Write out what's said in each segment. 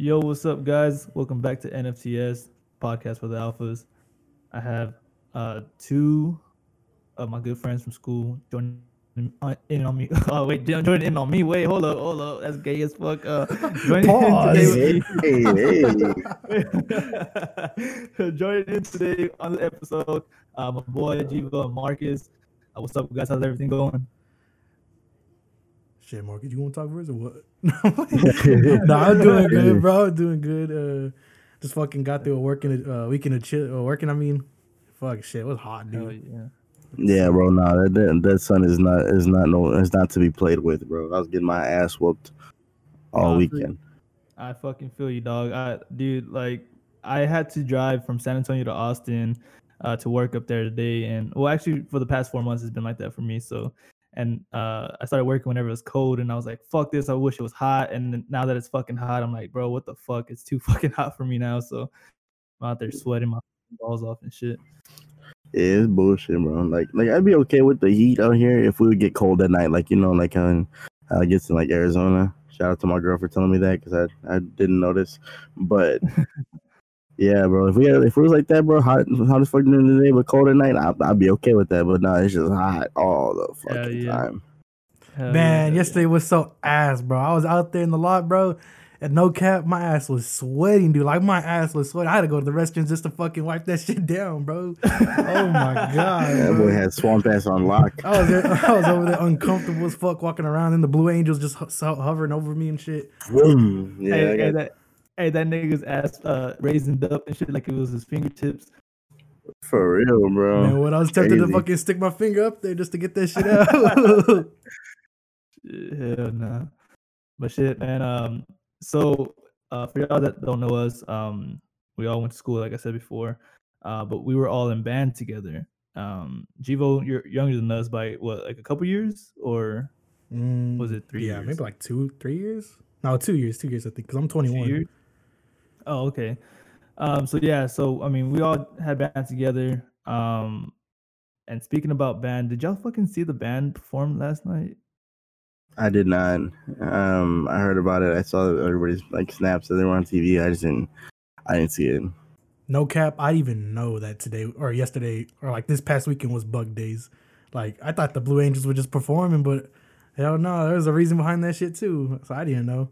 Yo, what's up, guys? Welcome back to NFTS podcast for the Alphas. I have uh two of my good friends from school joining in on me. Oh wait, joining in on me. Wait, hold up, hold up. That's gay as fuck. Uh, joining in today with me. joining in today on the episode, uh, my boy Jivo and Marcus. Uh, what's up, guys? How's everything going? Shit, Marcus, you want to talk first or what? no, I'm doing good, bro. I'm doing good. Uh, just fucking got through a working uh, weekend of chill. Uh, working, I mean, fuck shit, it was hot, dude. Yeah. Yeah, bro. No, that, that that sun is not is not no it's not to be played with, bro. I was getting my ass whooped all Nah, weekend. I fucking feel you, dog. I dude, like I had to drive from San Antonio to Austin uh, to work up there today, and well, actually, for the past four months, it's been like that for me. So, and uh, I started working whenever it was cold, and I was like, "Fuck this! I wish it was hot." And then now that it's fucking hot, I'm like, "Bro, what the fuck? It's too fucking hot for me now." So, I'm out there sweating my balls off and shit. Yeah, it's bullshit, bro. Like like I'd be okay with the heat out here if we would get cold at night, like you know, like it gets in like Arizona. Shout out to my girl for telling me that because I I didn't notice, but. Yeah, bro. If we had, if it was like that, bro, hot, hot as fuck during the day, but cold at night, I'd, I'd be okay with that. But no, it's just hot all the fucking yeah. time. Hell Man, yeah. yesterday was so ass, bro. I was out there in the lot, bro. And no cap, my ass was sweating, dude. Like my ass was sweating. I had to go to the restroom just to fucking wipe that shit down, bro. Oh my god. That bro. boy had swamp ass on lock. I was there, I was over there uncomfortable as fuck walking around, and the Blue Angels just ho- so- hovering over me and shit. Vroom. yeah, hey, I hey, that, hey, that nigga's ass uh, raisined up and shit like it was his fingertips. for real, bro. Man, what I was tempted to fucking stick my finger up there just to get that shit out. Hell nah. But shit, man. Um, so uh, for y'all that don't know us, um, we all went to school, like I said before. Uh, but we were all in band together. Um, Jivo, you're younger than us by what, like a couple years, or Was it three Mm, Yeah, years? maybe like two, three years. No, two years, two years. I think because I'm two 21. Years? Oh, okay. Um, so yeah, so I mean, we all had band together. Um, and speaking about band, did y'all fucking see the band perform last night? I did not. Um, I heard about it. I saw everybody's like snaps that they were on TV. I just didn't. I didn't see it. No cap, I even know that today or yesterday or like this past weekend was Buc Days. Like I thought the Blue Angels were just performing, but hell no, there was a reason behind that shit too. So I didn't know.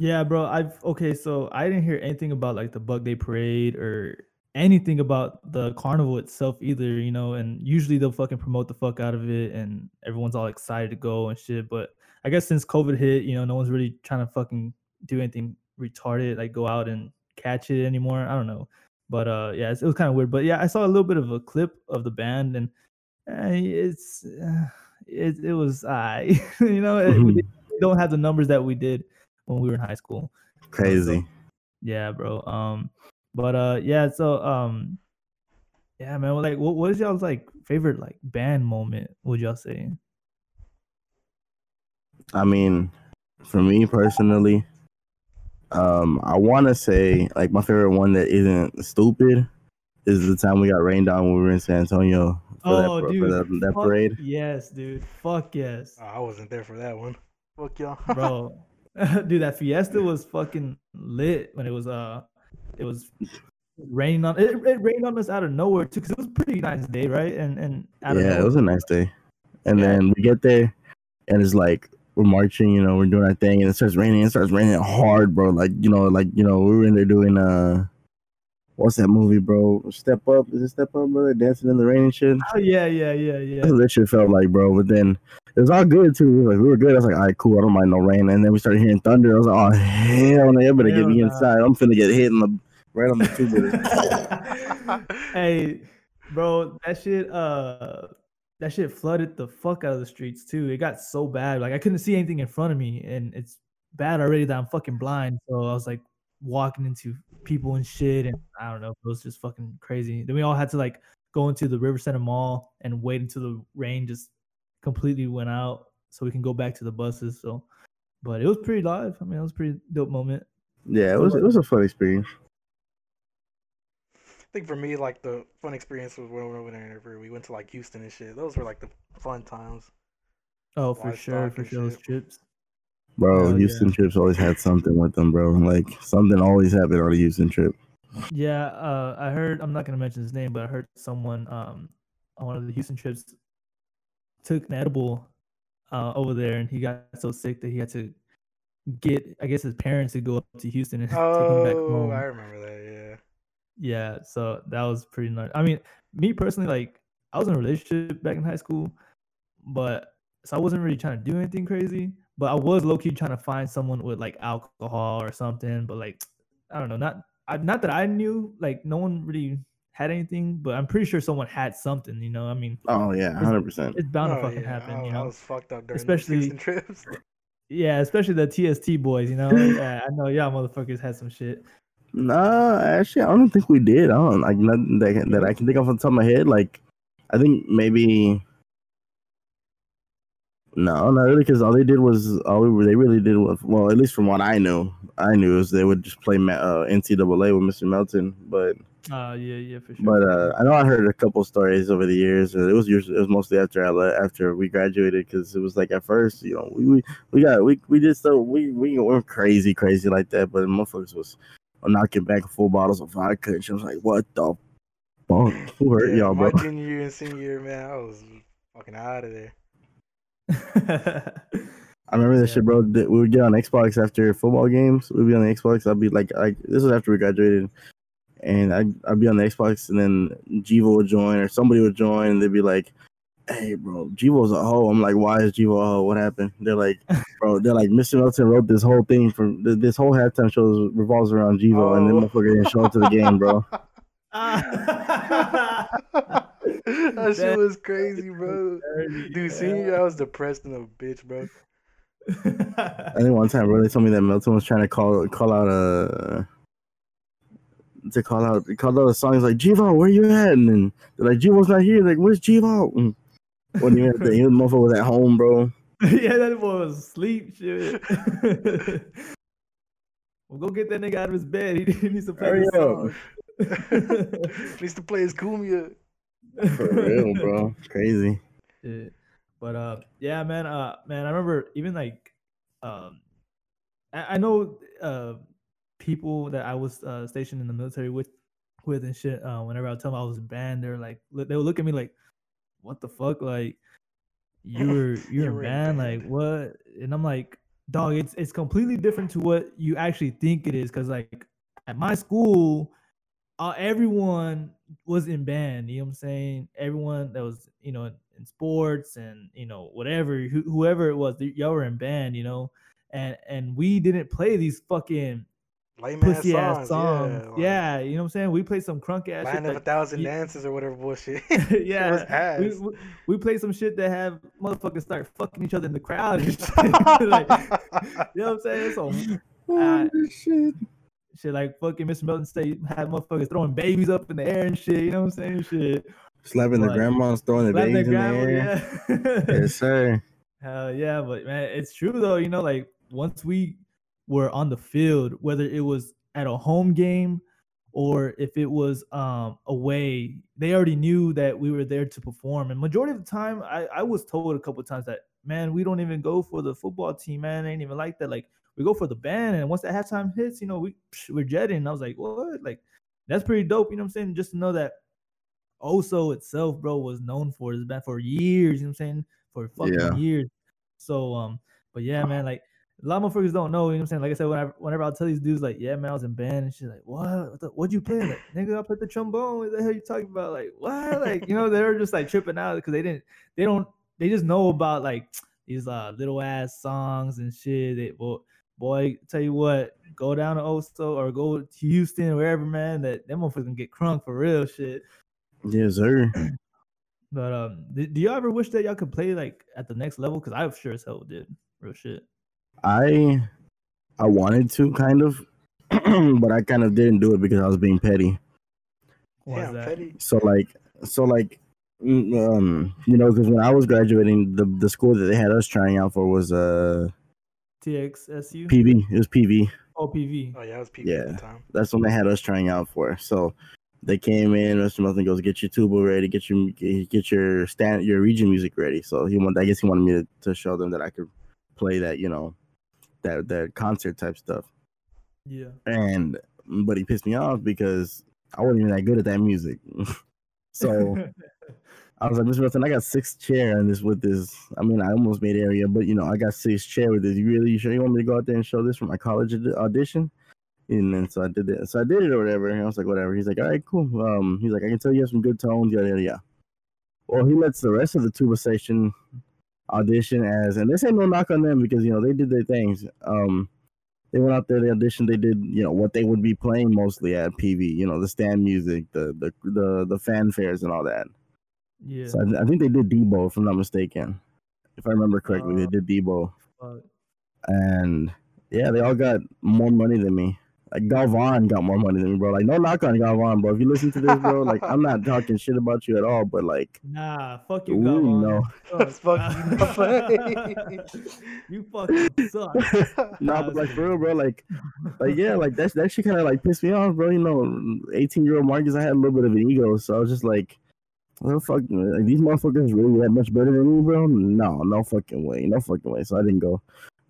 Yeah, bro. I've okay, so I didn't hear anything about like the Buc Day parade or anything about the carnival itself either, you know, and usually they'll fucking promote the fuck out of it and everyone's all excited to go and shit. But I guess since COVID hit, you know, no one's really trying to fucking do anything retarded, like go out and catch it anymore. I don't know. But uh yeah, it was kind of weird. But yeah, I saw a little bit of a clip of the band and uh, it's uh, it, it was I, you know, it- we don't have the numbers that we did when we were in high school. Crazy. Yeah, bro. Um, but uh, yeah. So um, yeah, man. Like, what what is y'all's like favorite like band moment? Would y'all say? I mean, for me personally, um, I want to say like my favorite one that isn't stupid is the time we got rained on when we were in San Antonio for that, Oh, par- dude, for that, that Fuck parade. Yes, dude. Fuck yes, I wasn't there for that one. Fuck y'all, bro. dude, that fiesta was fucking lit when it was uh, it was raining on it. It rained on us out of nowhere too, because it was a pretty nice day, right? And and out of Yeah, it was a nice day. And Yeah. then we get there, and it's like we're marching, you know, we're doing our thing, and it starts raining. It starts raining hard, bro. Like you know, like you know, we were in there doing uh, what's that movie, bro? Step Up? Is it Step Up, brother? Dancing in the rain and shit. Oh yeah, yeah, yeah, yeah. That's what that shit felt like, bro. But then it was all good too. We were, like, we were good. I was like, all right, cool. I don't mind no rain. And then we started hearing thunder. I was like, oh hell no, you better get Hell me nah. inside. I'm finna get hit in the right on the tubular. hey, bro, that shit uh that shit flooded the fuck out of the streets too. It got so bad. Like I couldn't see anything in front of me and it's bad already that I'm fucking blind. So I was like walking into people and shit and I don't know, it was just fucking crazy. Then we all had to like go into the River Center Mall and wait until the rain just completely went out so we can go back to the buses. So but it was pretty live. I mean, it was a pretty dope moment. yeah, it was it was a fun experience. I think for me, like the fun experience was when we went whenever we went to like Houston and shit. Those were like the fun times. Oh, for sure, for sure. Those trips. Bro, Hell Houston yeah. trips always had something with them, bro. Like something always happened on a Houston trip. Yeah, uh, I heard. I'm not gonna mention his name, but I heard someone um on one of the Houston trips took an edible uh, over there, and he got so sick that he had to get, I guess, his parents to go up to Houston and take him back Oh, home. I remember that. Yeah. Yeah, so that was pretty nice. I mean, me personally, like I was in a relationship back in high school, but so I wasn't really trying to do anything crazy. But I was low key trying to find someone with like alcohol or something. But like, I don't know, not I, not that I knew. Like, no one really had anything, but I'm pretty sure someone had something. You know, I mean, Oh yeah, hundred percent. it's bound to Oh, fucking yeah, happen. I, you I know, was fucked up during Especially- those trips. yeah, especially the TST boys. You know, yeah, I know y'all motherfuckers had some shit. Nah, actually, I don't think we did. I don't like nothing that, that I can think of on the top of my head. Like, I think maybe. No, not really, because all they did was all we they really did was well, at least from what I knew, I knew is they would just play uh, NCAA with Mr. Melton. But Uh, yeah, yeah, for sure. but uh, I know I heard a couple stories over the years. Uh, it was usually it was mostly after I le- after we graduated because it was like at first, you know, we we, we got we we did so we we weren't crazy crazy like that, but motherfuckers was knocking back full bottles of vodka, and she was like, "What the fuck? Who hurt Yeah, y'all, bro?" my junior year and senior year, man, I was fucking out of there. I remember this Yeah. shit, bro. We would get on Xbox after football games. We'd be on the Xbox. I'd be like, like this was after we graduated, and I'd, I'd be on the Xbox, and then Jivo would join or somebody would join, and they'd be like, "Hey, bro, Jivo's a hoe." I'm like, "Why is Jivo a hoe? What happened?" They're like, "Bro, they're like, Mr. Melton wrote this whole thing from this whole halftime show revolves around Jivo, and then Oh. motherfucker didn't show up to the game, bro." that shit was crazy, bro. Dude, senior year, I was depressed in a bitch, bro. I think one time, bro, they told me that Melton was trying to call call out a to call out call out a song. He's like, Jivo, where you at? And then they're like, Jivo's not here. Like, where's Jivo? When he went, he motherfucker was at home, bro. yeah, that boy was asleep. Shit. well, go get that nigga out of his bed. He, he needs to play Hurry this song. Needs to play his Kumia. For real, bro. Crazy. Shit. But uh, yeah, man. Uh, man, I remember even like, um, I, I know uh, people that I was uh, stationed in the military with, with and shit. Uh, whenever I would tell them I was banned, they're like, they would look at me like, "What the fuck?" Like, you were you're You in were in like what? And I'm like, dog, it's it's completely different to what you actually think it is. Cause like at my school, uh, everyone was in band. You know what I'm saying? Everyone that was, you know, in, in sports and you know whatever, who, whoever it was, y'all were in band. You know, and and we didn't play these fucking Lame ass pussy songs. ass songs. Yeah. Yeah, you know what I'm saying? We played some crunk ass shit. Land of a that- Thousand ye- Dances or whatever bullshit. Yeah, ass. we, we, we play some shit that have motherfuckers start fucking each other in the crowd and shit. like, you know what I'm saying? So Uh, shit. Shit like fucking Mr. Melton State had motherfuckers throwing babies up in the air and shit. You know what I'm saying? Shit. Slapping the Like, grandmas, throwing the Slap that babies in the air. yeah. Yes, sir. Hell yeah, but man, it's true though. You know, like once we were on the field, whether it was at a home game or if it was um away, they already knew that we were there to perform. And majority of the time, I, I was told a couple times that man, we don't even go for the football team, man. It ain't even like that. Like we go for the band, and once that halftime hits, you know, we we're jetting. And I was like, what? Like that's pretty dope. You know what I'm saying? Just to know that Oso itself, bro, was known for this band for years. You know what I'm saying? For fucking Yeah. years. So um, but yeah, man, like a lot of motherfuckers don't know. You know what I'm saying? Like I said, whenever whenever I'll tell these dudes, like, yeah, man, I was in band and shit, like, what? What the- What'd you play? Like, nigga, I played the trombone. What the hell you talking about? Like, what? Like, you know, they're just like tripping out because they didn't, they don't, they just know about like these uh little ass songs and shit. They, well, boy, tell you what, go down to Oso or go to Houston or wherever, man. That them motherfuckers can get crunk for real shit. Yes, sir. But um, do, do y'all ever wish that y'all could play like at the next level? Because I sure as hell did. Real shit. I I wanted to kind of, but I kind of didn't do it because I was being petty. Why is Damn, that? petty. So like, so like, mm, um, you know, because when I was graduating, the the school that they had us trying out for was uh TXSU? PV. It was PV. OPV. Oh, oh yeah, it was peeping at Yeah. the time. That's when they had us trying out for. So they came in. Mr. Melton goes, "Get your tuba ready. Get your get your stand your region music ready." So he wanted. I guess he wanted me to, to show them that I could play that. You know, that that concert type stuff. Yeah. And but he pissed me off because I wasn't even that good at that music. so I was like, Mr. Wilson, I got six chair and this with this. I mean, I almost made area, but you know, I got six chair with this. You really you sure you want me to go out there and show this for my college aud- audition? And then so I did it. So I did it or whatever. And I was like, whatever. He's like, all right, cool. Um, he's like, I can tell you have some good tones, yada yada yada. Well, he lets the rest of the tuba section audition as, and this ain't no knock on them because you know they did their things. Um, they went out there, they auditioned, they did you know what they would be playing mostly at PV. You know the stand music, the the the the fanfares and all that. Yeah. So I, I think they did Debo, if I'm not mistaken. If I remember correctly, they Uh, did Debo, Fuck. and yeah, they all got more money than me. Like Galvan got more money than me, bro. Like no knock on Galvan, bro. If you listen to this, bro, like I'm not talking shit about you at all, but like, Nah, fuck you, ooh, Galvan. no, That's fucking you fucking suck. nah, but like for real, bro. Like, like yeah, like that that shit kind of like pissed me off, bro. You know, 18 year old Marcus, I had a little bit of an ego, so I was just like, fuck, like, these motherfuckers really that much better than me, bro? No, no fucking way, no fucking way. So I didn't go.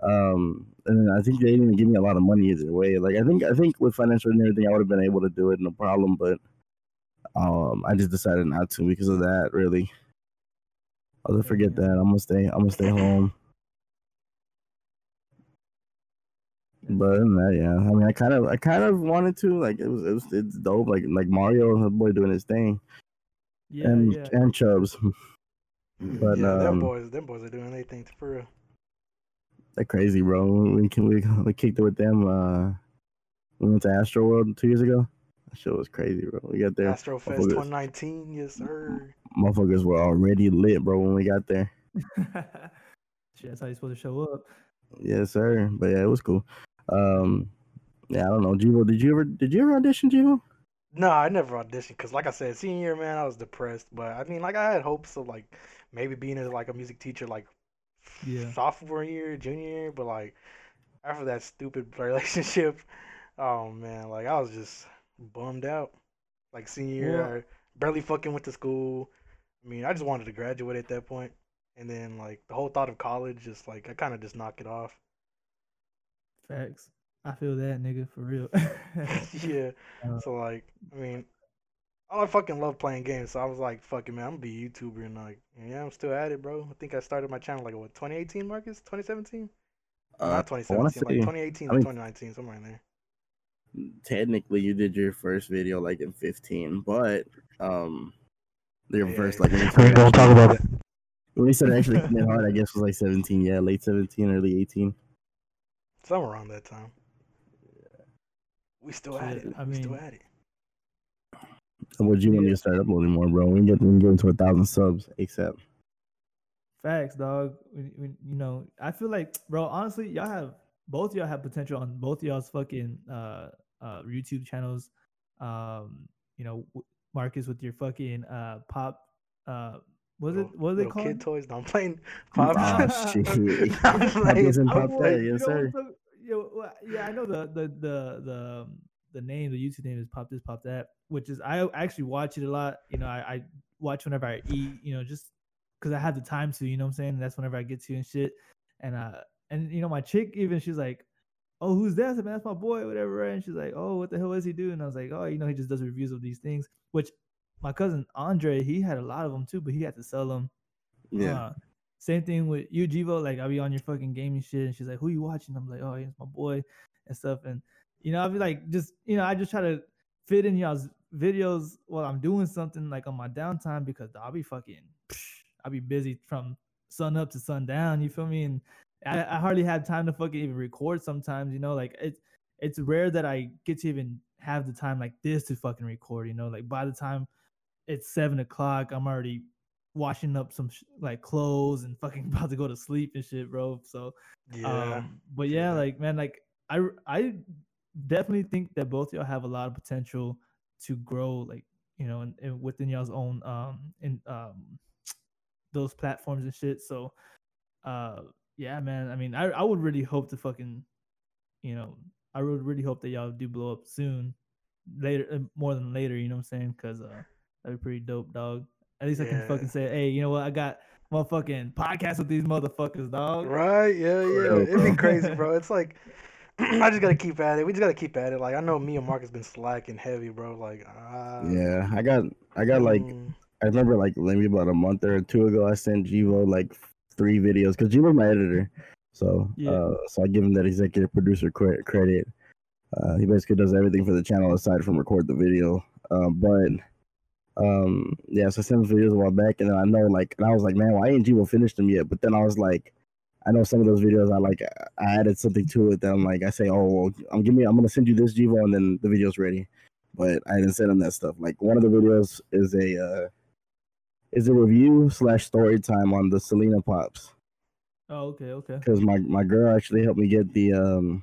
Um, and I think they didn't even give me a lot of money either way. Like I think I think with financial and everything, I would have been able to do it, no problem. But um, I just decided not to because of that. Really, I'll just forget that. I'm gonna stay. I'm gonna stay home. But that, yeah. I mean, I kind of, I kind of wanted to. Like, it was, it was, it's dope. Like, like Mario, the boy doing his thing, Yeah, and yeah. and Chubbs. But yeah, them um, boys, them boys are doing their thing for real. they're crazy, bro. We can we, we kicked it with them. Uh, we went to Astro World two years ago. That shit was crazy, bro. We got there. Astrofest motherfuckers- 2019, yes sir. Motherfuckers were already lit, bro. When we got there. Shit, that's how you're supposed to show up. Yes, sir. But yeah, it was cool. Um, yeah, I don't know, Jivo. Did you ever did you ever audition, Jivo? No, I never auditioned because, like I said, senior year, man, I was depressed. But I mean, like, I had hopes of like maybe being as like a music teacher, like Yeah. sophomore year, junior year. But like after that stupid relationship, oh man, like I was just bummed out. Like senior year, I barely fucking went to school. I mean, I just wanted to graduate at that point, and then like the whole thought of college, just like I kind of just knocked it off. Facts. I feel that, nigga, for real. yeah. Uh, So like, I mean, I fucking love playing games. So I was like, fucking man, I'm gonna be a YouTuber and like, yeah, I'm still at it, bro. I think I started my channel like what 2018, Marcus? 2017? Uh, Not I wanna 2017, like say- 2018 I or mean- 2019, somewhere in there. technically you did your first video like in 15 but um your Yeah, first like yeah. when you We ain't gonna talk about it. when you started actually coming hard i guess was like 17 yeah late 17 early 18 Somewhere around that time. We still at it. I we still mean- at it. so would you want to start uploading more bro we can get, we can get into a thousand subs ASAP. Facts, dog. We, we, you know, I feel like, bro. Honestly, y'all have both y'all have potential on both y'all's fucking uh uh YouTube channels. Um, you know, Marcus with your fucking uh pop uh what is it? What are they called? kid toys. Don't play pop. oh shit I'm Pop like- this I pop was like, yes you know sir what the- yo, well, yeah, I know the the the the um, the name, the YouTube name is Pop This Pop That, which is I actually watch it a lot. You know, I, I watch whenever I eat. You know, just because I have the time to. You know what I'm saying? And that's whenever I get to and shit. And uh, and you know, my chick even she's like, "Oh, who's that?" I said, "Man, that's my boy, whatever." Right? And she's like, "Oh, what the hell is he doing?" And I was like, "Oh, you know, he just does reviews of these things." Which my cousin Andre, he had a lot of them too, but he had to sell them. yeah Uh, same thing with you, Jivo. Like I'll be on your fucking gaming shit, and she's like, "Who you watching?" I'm like, "Oh, yeah, it's my boy," and stuff. And you know, I'll be like, just you know, I just try to fit in y'all's videos while I'm doing something like on my downtime because I'll be fucking, I'll be busy from sun up to sundown. You feel me? And I, I hardly have time to fucking even record sometimes. You know, like it's it's rare that I get to even have the time like this to fucking record. You know, like by the time it's seven o'clock, I'm already washing up some sh- like clothes and fucking about to go to sleep and shit, bro. So, Yeah. um, but yeah, like man, like I I definitely think that both y'all have a lot of potential to grow, like you know, and, and within y'all's own um in um those platforms and shit. So, uh, yeah, man. I mean, I I would really hope to fucking, you know, I would really hope that y'all do blow up soon, later uh, more than later. You know what I'm saying? Because uh, that'd be pretty dope, dog. At least I can fucking say, hey, you know what? I got motherfucking podcast with these motherfuckers, dog. Right? Yeah, yeah. real, It'd be crazy, bro. It's like I just gotta keep at it. We just gotta keep at it. Like I know me and Mark has been slacking heavy, bro. Like uh, Yeah, I got I got like mm, I remember like maybe about a month or two ago I sent Jivo like three videos because Jivo's my editor, so Yeah. uh, so I give him that executive producer credit. Uh, he basically does everything for the channel aside from record the video. Uh, but um, yeah, so I sent him videos a while back, and then I know like, and I was like, man, why ain't Jivo finished them yet? But then I was like, I know some of those videos I like I added something to it that I'm like I say, oh, well, I'm give me I'm gonna send you this Jivo, and then the video's ready. But I didn't send him that stuff. Like one of the videos is a uh, is a review slash story time on the Selena Pops Oh, okay, okay. because my my girl actually helped me get the um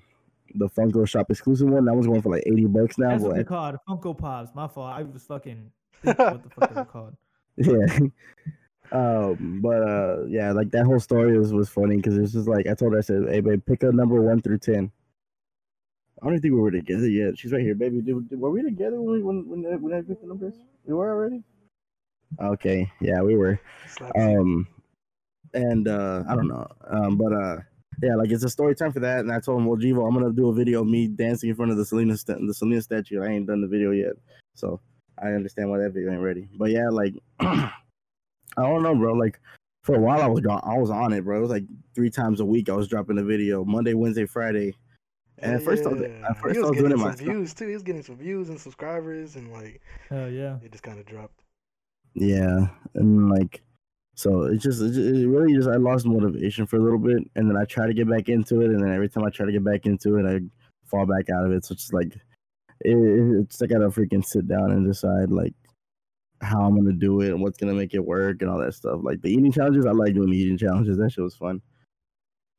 the Funko Shop exclusive one. That was going for like eighty bucks now. That's what they're called. Funko Pops. My fault. I was fucking what the fuck they were called. yeah. um, but uh, yeah, like that whole story was was funny because it's just like I told her I said, "Hey, babe, pick a number one through 10. I don't think we were together yet. She's right here, baby. Did- were we together when we, when when when I picked the numbers? We were already. Okay, yeah, we were. Um, and uh, I don't know. Um, but uh, yeah, like it's a story time for that. And I told him, well, Jivo, I'm gonna do a video of me dancing in front of the Selena sta- the Selena statue. I ain't done the video yet, so I understand why that video ain't ready. But yeah, like I don't know, bro. Like for a while, I was gone. I was on it, bro. It was like three times a week. I was dropping a video Monday, Wednesday, Friday. And at first, I was, at first he I was was doing getting it some myself. views too. He was getting some views and subscribers, and like Hell yeah. it just kind of dropped. Yeah, and like, so it just, it just it really just I lost motivation for a little bit, and then I try to get back into it, and then every time I try to get back into it, I fall back out of it. So it's just like, it, it's like I gotta freaking sit down and decide like how I'm gonna do it and what's gonna make it work and all that stuff. Like the eating challenges, I like doing the eating challenges. That shit was fun.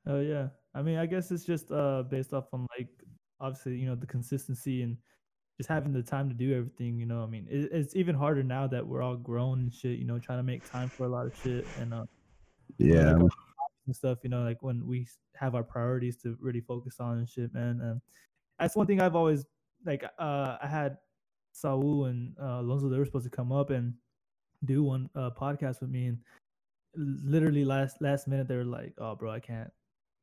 Oh yeah. I mean, I guess it's just uh based off on like obviously you know the consistency and just having the time to do everything. You know, I mean, it, it's even harder now that we're all grown and shit. You know, trying to make time for a lot of shit and uh Yeah, like, and stuff. You know, like when we have our priorities to really focus on and shit, man. And that's one thing I've always like. Uh, I had Saul and uh, Alonso. They were supposed to come up and do one uh, podcast with me, and literally last last minute they were like, "Oh, bro, I can't.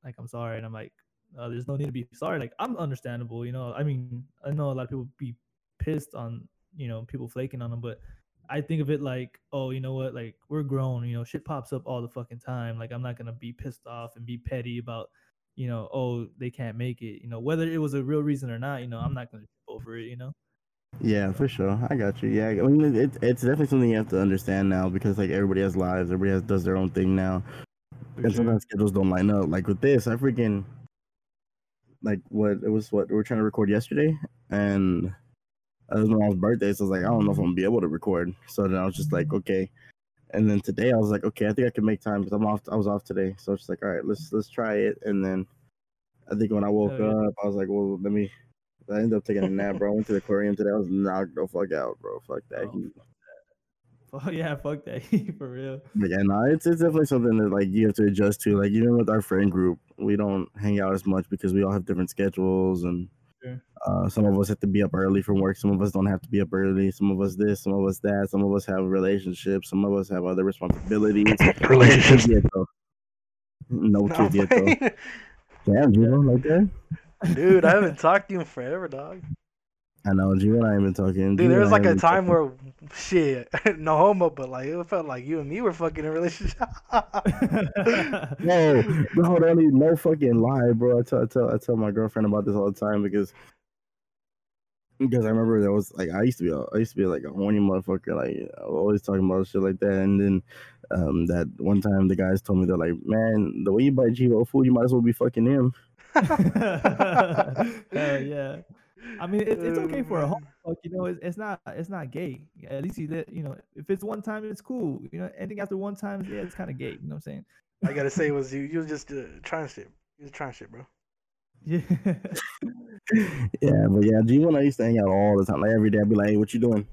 Like, I'm sorry." And I'm like, uh, "There's no need to be sorry. Like, I'm understandable. You know. I mean, I know a lot of people be pissed on you know people flaking on them, but." I think of it like, oh, you know what? Like we're grown, you know, shit pops up all the fucking time. Like I'm not gonna be pissed off and be petty about, you know, oh they can't make it. You know, whether it was a real reason or not, you know, I'm not gonna trip over it. You know. yeah, for sure. I got you. Yeah, I mean, it, it's definitely something you have to understand now because like everybody has lives, everybody has does their own thing now. For and sure. sometimes schedules don't line up. Like with this, I freaking like what it was what we were trying to record yesterday, and it was my mom's birthday, so I was like, I don't know if I'm gonna be able to record. So then I was just like, mm-hmm. okay. And then today I was like, okay, I think I can make time because I'm off. I was off today, so it's just like, all right, let's let's try it. And then I think when I woke Hell yeah. up, I was like, well, let me. I ended up taking a nap, bro. I went to the aquarium today. I was knocked the fuck out, bro. Fuck that Oh, heat. Oh yeah, fuck that heat for real. But yeah, no, it's it's definitely something that like you have to adjust to. Like even with our friend group, we don't hang out as much because we all have different schedules, and. Uh, some of us have to be up early from work. Some of us don't have to be up early. Some of us this. Some of us that. Some of us have relationships. Some of us have other responsibilities. Relationships. No kids yet, though. No No, kids yet though. Damn, Gino, like that. Dude, I haven't talked to you in forever, dog. I know, Gino and I ain't been talking. Dude, there was like a time talking. where shit, no homo, but like it felt like you and me were fucking in a relationship. No, no, don't even no fucking lie, bro. I tell, I tell, I tell my girlfriend about this all the time because because I remember there was like I used to be, a, I used to be like a horny motherfucker, like always talking about shit like that. And then um that one time the guys told me they're like, man, the way you buy Jivo food, you might as well be fucking him. Hell yeah. I mean, it's it's okay for a home fuck, you know. It's, it's not it's not gay. At least you let you know. If it's one time, it's cool. You know, anything after one time, yeah, it's kind of gay. You know what I'm saying? I gotta say, it was you. You was just uh, trying shit. You was trying shit, bro. Yeah. yeah, but yeah, Jivo and I used to hang out all the time. Like every day, I'd be like, hey, what you doing?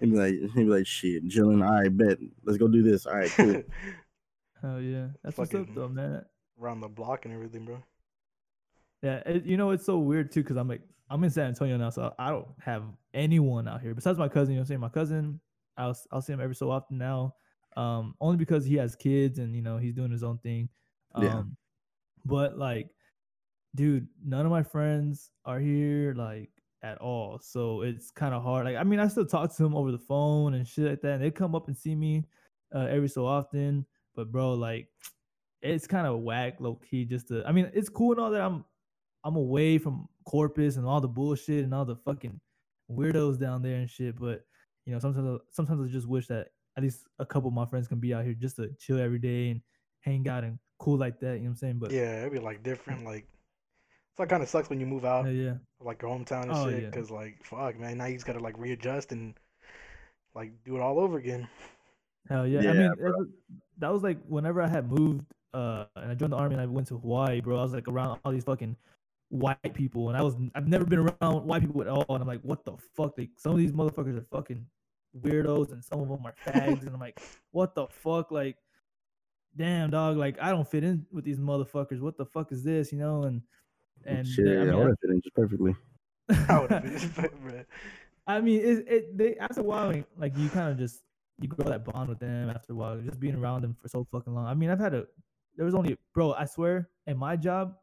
He'd be like, he'd be like, shit, chilling. All right, bet. Let's go do this. All right, cool. Hell yeah. That's what's up Fucking- though, man. Around the block and everything, bro. Yeah, it, you know it's so weird too because I'm like I'm in San Antonio now, so I don't have anyone out here besides my cousin. You know what I'm saying? My cousin, I'll I'll see him every so often now. Um, only because he has kids and you know he's doing his own thing. Um, Yeah. but like, dude, none of my friends are here like at all. So it's kind of hard. Like, I mean, I still talk to them over the phone and shit like that. And they come up and see me uh, every so often. But bro, like, it's kind of whack, low key. Just to, I mean, it's cool and all that. I'm I'm away from Corpus and all the bullshit and all the fucking weirdos down there and shit. But you know, sometimes sometimes I just wish that at least a couple of my friends can be out here just to chill every day and hang out and cool like that. You know what I'm saying? But Yeah, it'd be like different. Like, so it kind of sucks when you move out, yeah, yeah. like your hometown and Oh, shit, yeah. because like, fuck, man, now you just gotta like readjust and like do it all over again. Hell yeah. I mean, it that was like whenever I had moved uh and I joined the army and I went to Hawaii, bro. I was like around all these fucking white people and I was I've never been around white people at all. And I'm like, what the fuck? Like some of these motherfuckers are fucking weirdos and some of them are fags and I'm like, what the fuck? Like, damn dog, like I don't fit in with these motherfuckers. What the fuck is this? You know, and oh, and Shit, they- I I mean, would have fit in just perfectly. I would have been. I mean, it, it they after a while, like- like you kind of just you grow that bond with them after a while, just being around them for so fucking long. I mean, I've had a there was only bro, I swear, in my job,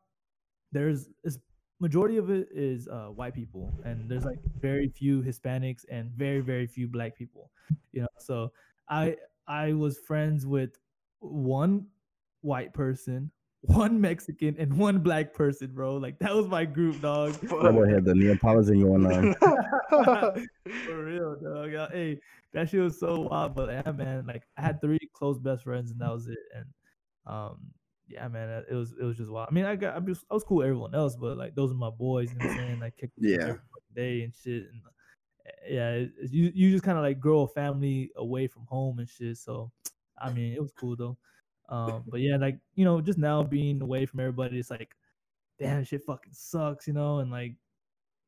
there's is majority of it is uh white people, and there's like very few Hispanics and very very few black people, you know. So I I was friends with one white person, one Mexican, and one black person, bro. Like that was my group, dog. Boy had the Neapolitan going on. For real, dog. Hey, that shit was so wild. But yeah, man, like I had three close best friends, and that was it. And um, yeah, man, it was it was just wild. I mean, I got I was, I was cool with everyone else, but like those are my boys. You know what I'm saying? Like kick it with them Yeah. every day and shit. And uh, yeah, it, it's- you you just kind of like grow a family away from home and shit. So I mean, it was cool though. Um, but yeah, like you know, just now being away from everybody, it's like, damn, shit fucking sucks, you know, and like,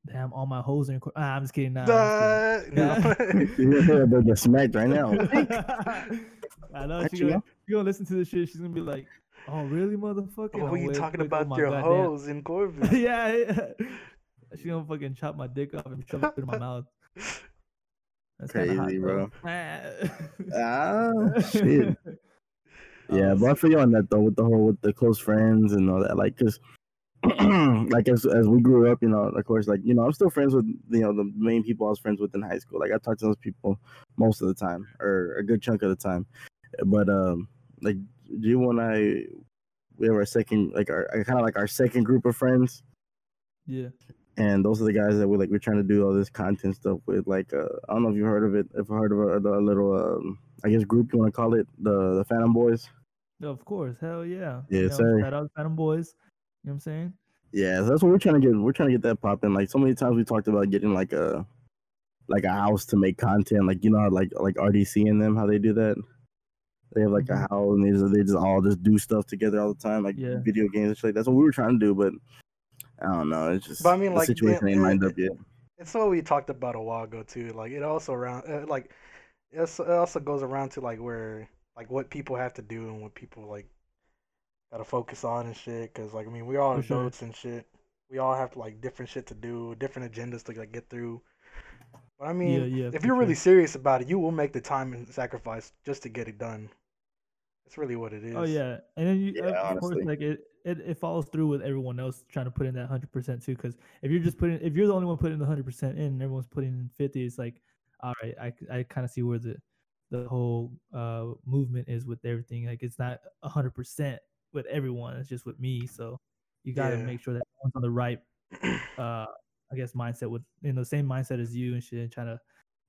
damn, all my hoes are in. Cor- ah, I'm just kidding. Nah, I'm just kidding. You're gonna get smacked right now. I know Actually, she gonna, she gonna listen to this shit. She's gonna be like, "Oh, really, motherfucker?" What I'm were you talking oh about your goddamn- hoes in Corpus? yeah, yeah. She gonna fucking chop my dick off and shove it in my mouth. That's kinda hot, Crazy, though. Ah, shit. Yeah, Oh, but I feel you on that though with the whole with the close friends and all that. Like, cause like as as we grew up, you know, of course, like you know, I'm still friends with you know the main people I was friends with in high school. Like I talk to those people most of the time, or a good chunk of the time. But um, like G and I, we have our second, like our kind of like our second group of friends, yeah. and those are the guys that we like. We're trying to do all this content stuff with. Like, uh, I don't know if you heard of it. If you heard of a, the little, um, I guess group you want to call it, the the Phantom Boys. Of course, hell yeah. Yeah, you know, sir. Shout out to Phantom Boys. You know what I'm saying? Yeah, so that's what we're trying to get. We're trying to get that popping. Like so many times we talked about getting like a like a house to make content. Like you know, how, like like RDC and them, how they do that. They have like a Mhm. house and they just, they just all just do stuff together all the time, like Yeah. video games and shit. Like that's what we were trying to do, but I don't know. It's just But I mean, the like, situation it- ain't lined it- up yet. it's what we talked about a while ago too. Like it also around uh, like it's, it also goes around to like where like what people have to do and what people like gotta focus on and shit. Cause like I mean we all For sure. and shit. We all have like different shit to do, different agendas to like get through. But I mean, Yeah, yeah, if you're really serious about it, you will make the time and sacrifice just to get it done. That's really what it is. Oh yeah, and then you, Yeah, of course, like it, it, it follows through with everyone else trying to put in that hundred percent too. Because if you're just putting, if you're the only one putting the hundred percent in, and everyone's putting in fifty, it's like, all right, I I kind of see where the, the whole uh movement is with everything. Like it's not hundred percent with everyone. It's just with me. So you got to Yeah. make sure that everyone's on the right, uh, I guess mindset with you know the same mindset as you and shit, and trying to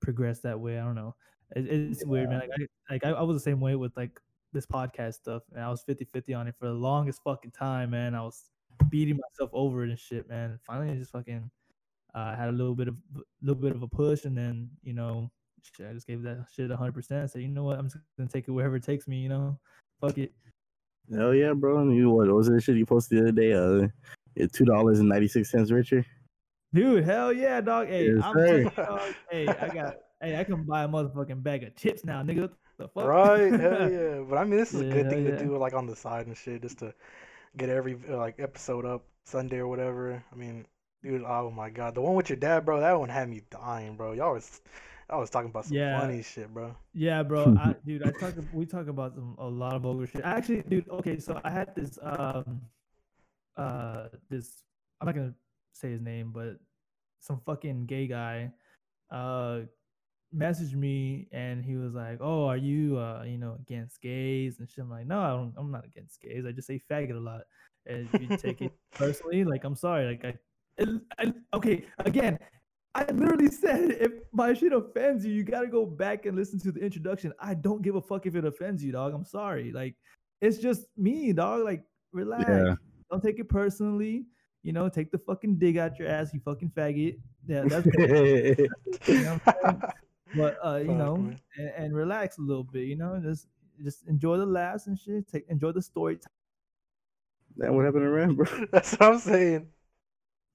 progress that way. I don't know. It, it's weird, man. Like, I, like I, I was the same way with like this podcast stuff, and I was 50-50 on it for the longest fucking time, man. I was beating myself over it and shit, man. Finally, I just fucking uh, had a little bit of a little bit of a push, and then you know, shit, I just gave that shit hundred percent. Said, you know what, I'm just gonna take it wherever it takes me. You know, fuck it. Hell yeah, bro. And you what, what was that shit you posted the other day? Uh, two dollars and ninety six cents richer. Dude, hell yeah, dog. Hey, Yes, I'm dog. Hey, I got. Hey, I can buy a motherfucking bag of chips now, nigga. What the fuck? Right, hell yeah. But I mean, this is a good thing yeah. to do, like on the side and shit, just to get every uh, like episode up Sunday or whatever. I mean, dude, oh my god, the one with your dad, bro, that one had me dying, bro. Y'all was, I was talking about some Yeah. funny shit, bro. Yeah, bro. I, dude, I talk. We talk about some a lot of vulgar shit. Actually, dude. Okay, so I had this um, uh, this. I'm not gonna say his name, but some fucking gay guy, uh, messaged me and he was like, "Oh, are you uh, you know, against gays and shit?" I'm like, "No, I don't. I'm not against gays. I just say faggot a lot." And if you take it personally, like, I'm sorry. Like, I, it- I okay, again. I literally said if my shit offends you, you gotta go back and listen to the introduction. I don't give a fuck if it offends you, dog. I'm sorry. Like it's just me, dog. Like relax. Yeah. Don't take it personally. You know, take the fucking dig out your ass, you fucking faggot. Yeah, that's you know what I'm saying? But uh, you Fuck, know, man. and, and relax a little bit. You know, just just enjoy the laughs and shit. Take enjoy the story. time. That what happened to Ram, bro? That's what I'm saying.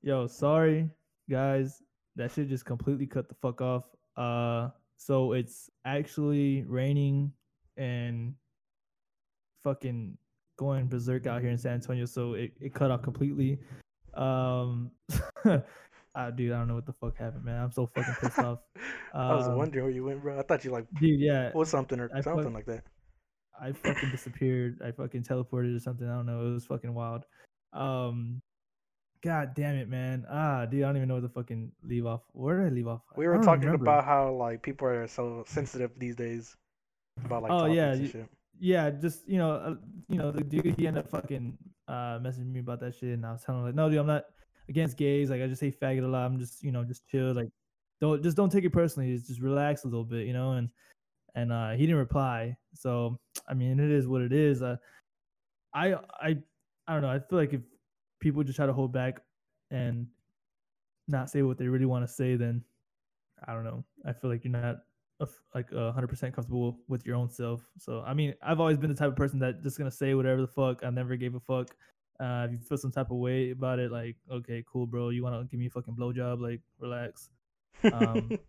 Yo, sorry guys. That shit just completely cut the fuck off. Uh so it's actually raining and fucking going berserk out here in San Antonio, so it, it cut off completely. Um ah, dude, I don't know what the fuck happened, man. I'm so fucking pissed off. I was Um, wondering where you went, bro. I thought you like Dude, yeah. or something or I fuck- something like that. I fucking disappeared. I fucking teleported or something. I don't know. It was fucking wild. Um, God damn it, man. Ah, dude, I don't even know what to fucking leave off. Where did I leave off? We were talking remember. about how like people are so sensitive these days about like Oh, yeah, and you- shit. yeah, just you know, uh, you know, the dude he ended up fucking uh messaging me about that shit, and I was telling him like, no, dude, I'm not against gays. Like, I just say faggot a lot. I'm just you know, just chill. Like, don't just don't take it personally. Just, just relax a little bit, you know. And and uh he didn't reply. So I mean, it is what it is. Uh, I I I don't know. I feel like if people just try to hold back and not say what they really want to say, then I don't know. I feel like you're not a like a hundred percent comfortable with your own self. So I mean, I've always been the type of person that just gonna say whatever the fuck. I never gave a fuck. Uh, if you feel some type of way about it, like okay, cool, bro. You wanna give me a fucking blowjob? Like, relax. Um,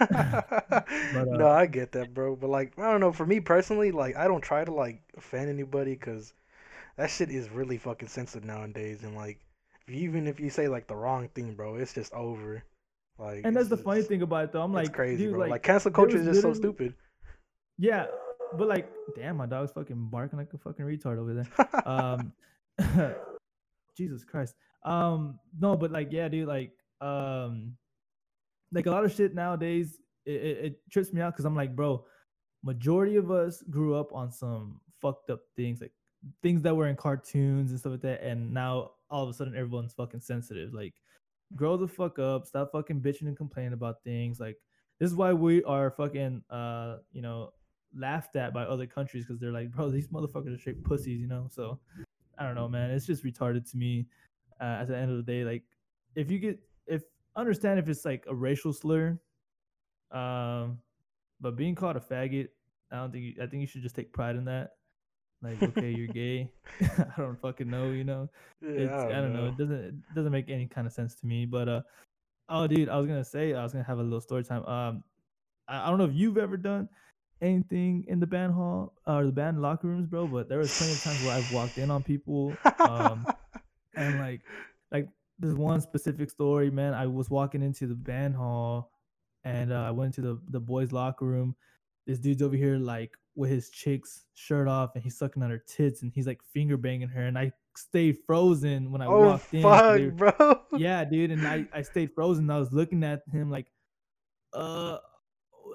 no, uh, I get that, bro. But like, I don't know. For me personally, like, I don't try to like offend anybody because that shit is really fucking sensitive nowadays. And like, even if you say like the wrong thing, bro, it's just over. Like, And that's the funny thing about it, though. I'm It's like, crazy, dude, bro. Like, like, cancel culture is just so stupid. yeah, but like, damn, my dog's fucking barking like a fucking retard over there. um jesus christ. Um no but like yeah dude like um like a lot of shit nowadays it, it, it trips me out because i'm like bro majority of us grew up on some fucked up things like things that were in cartoons and stuff like that and now all of a sudden everyone's fucking sensitive like grow the fuck up stop fucking bitching and complaining about things like this is why we are fucking uh you know laughed at by other countries because they're like bro these motherfuckers are straight pussies you know so I don't know, man. It's just retarded to me. Uh, at the end of the day, like if you get if understand if it's like a racial slur, um, but being called a faggot, I don't think you, I think you should just take pride in that. Like, okay, you're gay. I don't fucking know, you know. Yeah, It's, I, don't know. It doesn't it doesn't make any kind of sense to me. But uh, oh, dude, I was gonna say I was gonna have a little story time. Um, I, I don't know if you've ever done anything in the band hall or the band locker rooms, bro. But there was plenty of times where I've walked in on people um, and like like there's one specific story, man. I was walking into the band hall and uh, I went to the the boys' locker room. This dude's over here like with his chick's shirt off and he's sucking on her tits and he's like finger banging her and I stayed frozen when I oh walked in. fuck, were- bro. yeah, dude, and I I stayed frozen. I was looking at him like, uh,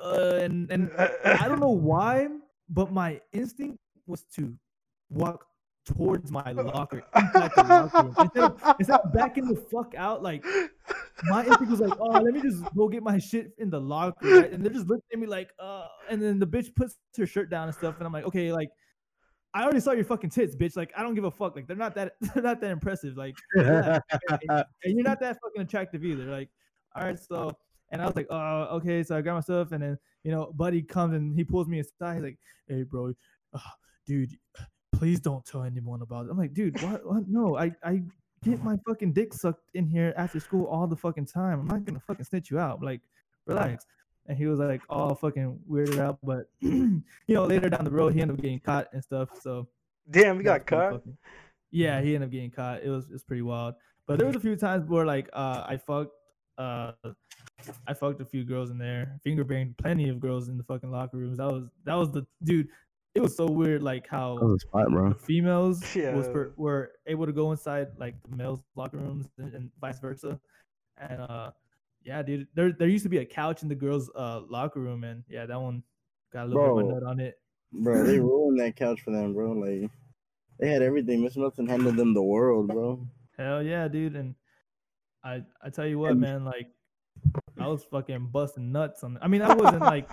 uh and and I don't know why, but my instinct was to walk towards my locker, the locker. Instead of, of backing the fuck out, like my instinct was like, oh, let me just go get my shit in the locker. Right? And they're just looking at me like, uh, and then the bitch puts her shirt down and stuff, and I'm like, okay, like. I already saw your fucking tits, bitch. Like, I don't give a fuck. Like, they're not that they're not that impressive. Like, and you're not that fucking attractive either. Like, all right, so and I was like, oh, okay. So I got my stuff, and then you know, buddy comes and he pulls me aside. He's like, hey, bro, uh, dude, please don't tell anyone about it. I'm like, dude, what? what? No, I I get my fucking dick sucked in here after school all the fucking time. I'm not gonna fucking snitch you out. Like, relax. And he was like, all fucking weirded out. But you know, later down the road, he ended up getting caught and stuff. So Damn, was got caught. fucking- Yeah, he ended up getting caught. It was it's pretty wild. But there was a few times where like uh I fucked uh I fucked a few girls in there, finger banged plenty of girls in the fucking locker rooms. That was that was the dude. It was so weird, like how That was a spot, bro. the females was Yeah. per, were able to go inside like the males locker rooms and, and vice versa. And uh yeah, dude, there there used to be a couch in the girls' uh locker room, and yeah, that one got a little bit of nut on it. Bro, they ruined that couch for them, bro. Like they had everything. Miss Milton handed them the world, bro. Hell yeah, dude. And I I tell you what, And- man, like I was fucking busting nuts on. I mean, I wasn't like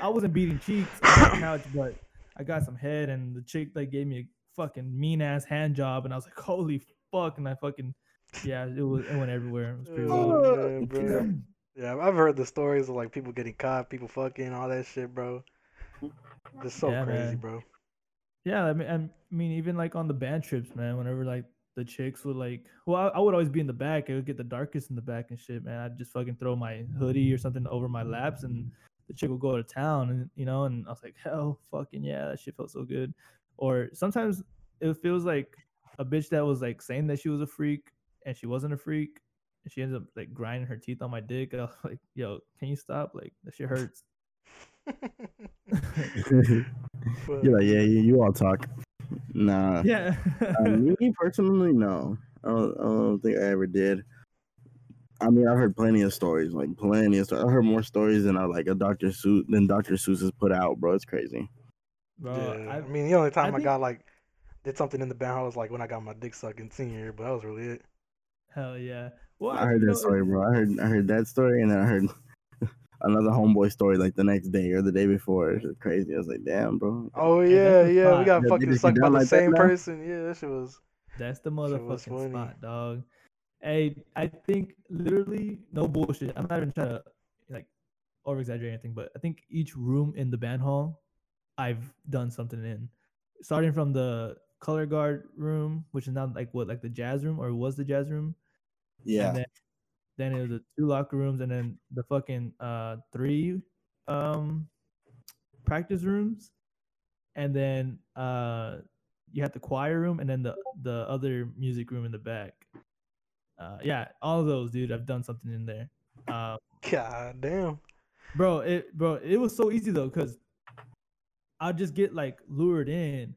I wasn't beating cheeks on the couch, but I got some head, and the chick like gave me a fucking mean ass hand job, and I was like, holy fuck, and I fucking yeah, it was it went everywhere. It was pretty oh, wild. Oh, man. Yeah, I've heard the stories of like people getting caught, people fucking, all that shit, bro. It's so Yeah, crazy, man. bro. Yeah, I mean, I mean, even like on the band trips, man. Whenever like the chicks would like, well, I, I would always be in the back. I would get the darkest in the back and shit, man. I'd just fucking throw my hoodie or something over my laps, and mm. the chick would go to town, and you know, and I was like, hell, fucking yeah, that shit felt so good. Or sometimes it feels like a bitch that was like saying that she was a freak and she wasn't a freak, and she ends up like grinding her teeth on my dick. I was like, yo, can you stop? Like that shit hurts. But- You're like, yeah, you, you all talk. Nah. yeah. Um, me personally, no. I don't, I don't think I ever did. I mean, I've heard plenty of stories, like plenty of stories. I heard more stories than I like a Dr. Seuss than Dr. Seuss has put out, bro. It's crazy. Bro, yeah. I, I, mean, the only time I, think- got like did something in the band was like when I got my dick sucked in senior year, but that was really it. hell yeah. Well, I heard you know, that story, bro. I heard I heard that story, and then I heard another homeboy story like the next day or the day before. It's just crazy. I was like, damn, bro. Oh Hey, yeah, that's yeah, we got Yeah, fucking just sucked by the like same now? person. Yeah, that shit was. That's the Shit was motherfucking spot, dog. Hey, I think literally no bullshit. I'm not even trying to like over exaggerate anything, but I think each room in the band hall, I've done something in. Starting from the color guard room, which is now like what, like the jazz room, or was the jazz room? Yeah. And then, then it was the two locker rooms, and then the fucking uh three um practice rooms, and then uh you had the choir room, and then the the other music room in the back. Uh, yeah, all of those, dude. I've done something in there. Uh, God damn. bro, it bro, it was so easy though, cause I'd just get like lured in.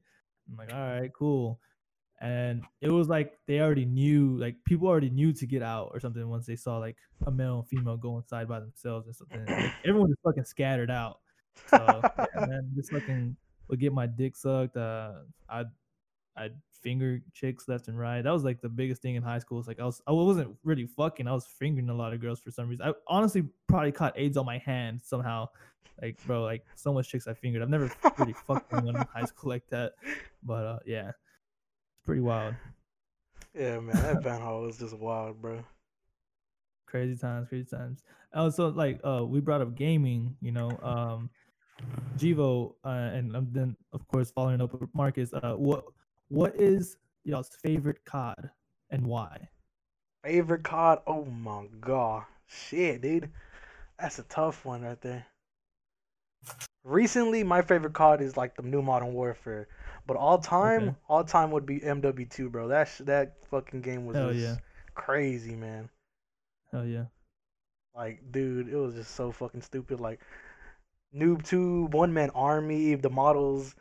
I'm like, all right, cool. And it was like they already knew, like people already knew to get out or something once they saw like a male and female go inside by themselves or something. Like, everyone just fucking scattered out. So yeah, man, just fucking would get my dick sucked. Uh, I'd I'd finger chicks left and right. That was like the biggest thing in high school. It's like I was I wasn't really fucking. I was fingering a lot of girls for some reason. I honestly probably caught AIDS on my hand somehow. Like bro, like so much chicks I fingered. I've never really fucked anyone in high school like that. But uh, yeah, pretty wild. Yeah, man, that band hall was just wild, bro. Crazy times, crazy times. Also, like uh, we brought up gaming. You know, um, Jivo, uh, and um, then of course following up with Marcus. Uh, what what is y'all's favorite COD and why? Favorite card? Oh my god, shit, dude, that's a tough one right there. Recently, my favorite card is like the new Modern Warfare, but all time, Okay. all time would be MW2, bro. That sh- that fucking game was yeah. crazy, man. Hell yeah. Like, dude, it was just so fucking stupid. Like, Noob Tube, One Man Army, the models.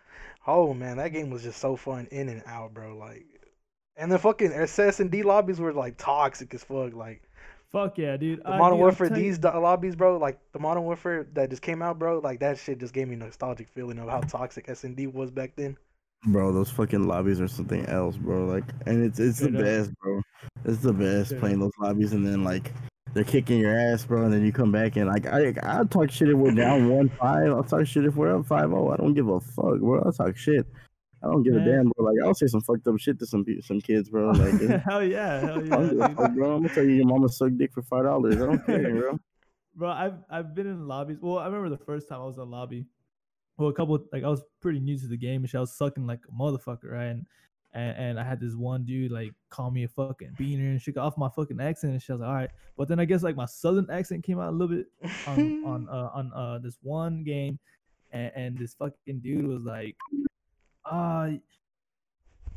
Oh man, that game was just so fun in and out, bro. Like, and the fucking SS and D lobbies were like toxic as fuck. Like, Fuck yeah, dude. the I- Modern dude, Warfare, telling you- these lobbies, bro. Like the Modern Warfare that just came out, bro. Like that shit just gave me a nostalgic feeling of how toxic S and D was back then. Bro, those fucking lobbies are something else, bro. Like, and it's it's the Straight up. best, bro. It's the best Straight playing those lobbies, and then like they're kicking your ass, bro. And then you come back and like I I talk shit if we're down one five. I'll talk shit if we're up five zero. I don't give a fuck, bro. I'll talk shit. I don't give Man. a damn, bro. Like I'll say some fucked up shit to some pe- some kids, bro. Like hell yeah, hell yeah, don't give a dude. fuck, bro. I'm gonna tell you your mama sucked dick for five dollars. I don't care, bro. Bro, I've I've been in lobbies. Well, I remember the first time I was in a lobby. Well, a couple like I was pretty new to the game and shit. I was sucking like a motherfucker, right? And and, and I had this one dude like call me a fucking beaner and shit off my fucking accent and shit. I was like, all right. But then I guess like my southern accent came out a little bit on on uh, on uh this one game, and, and this fucking dude was like, uh,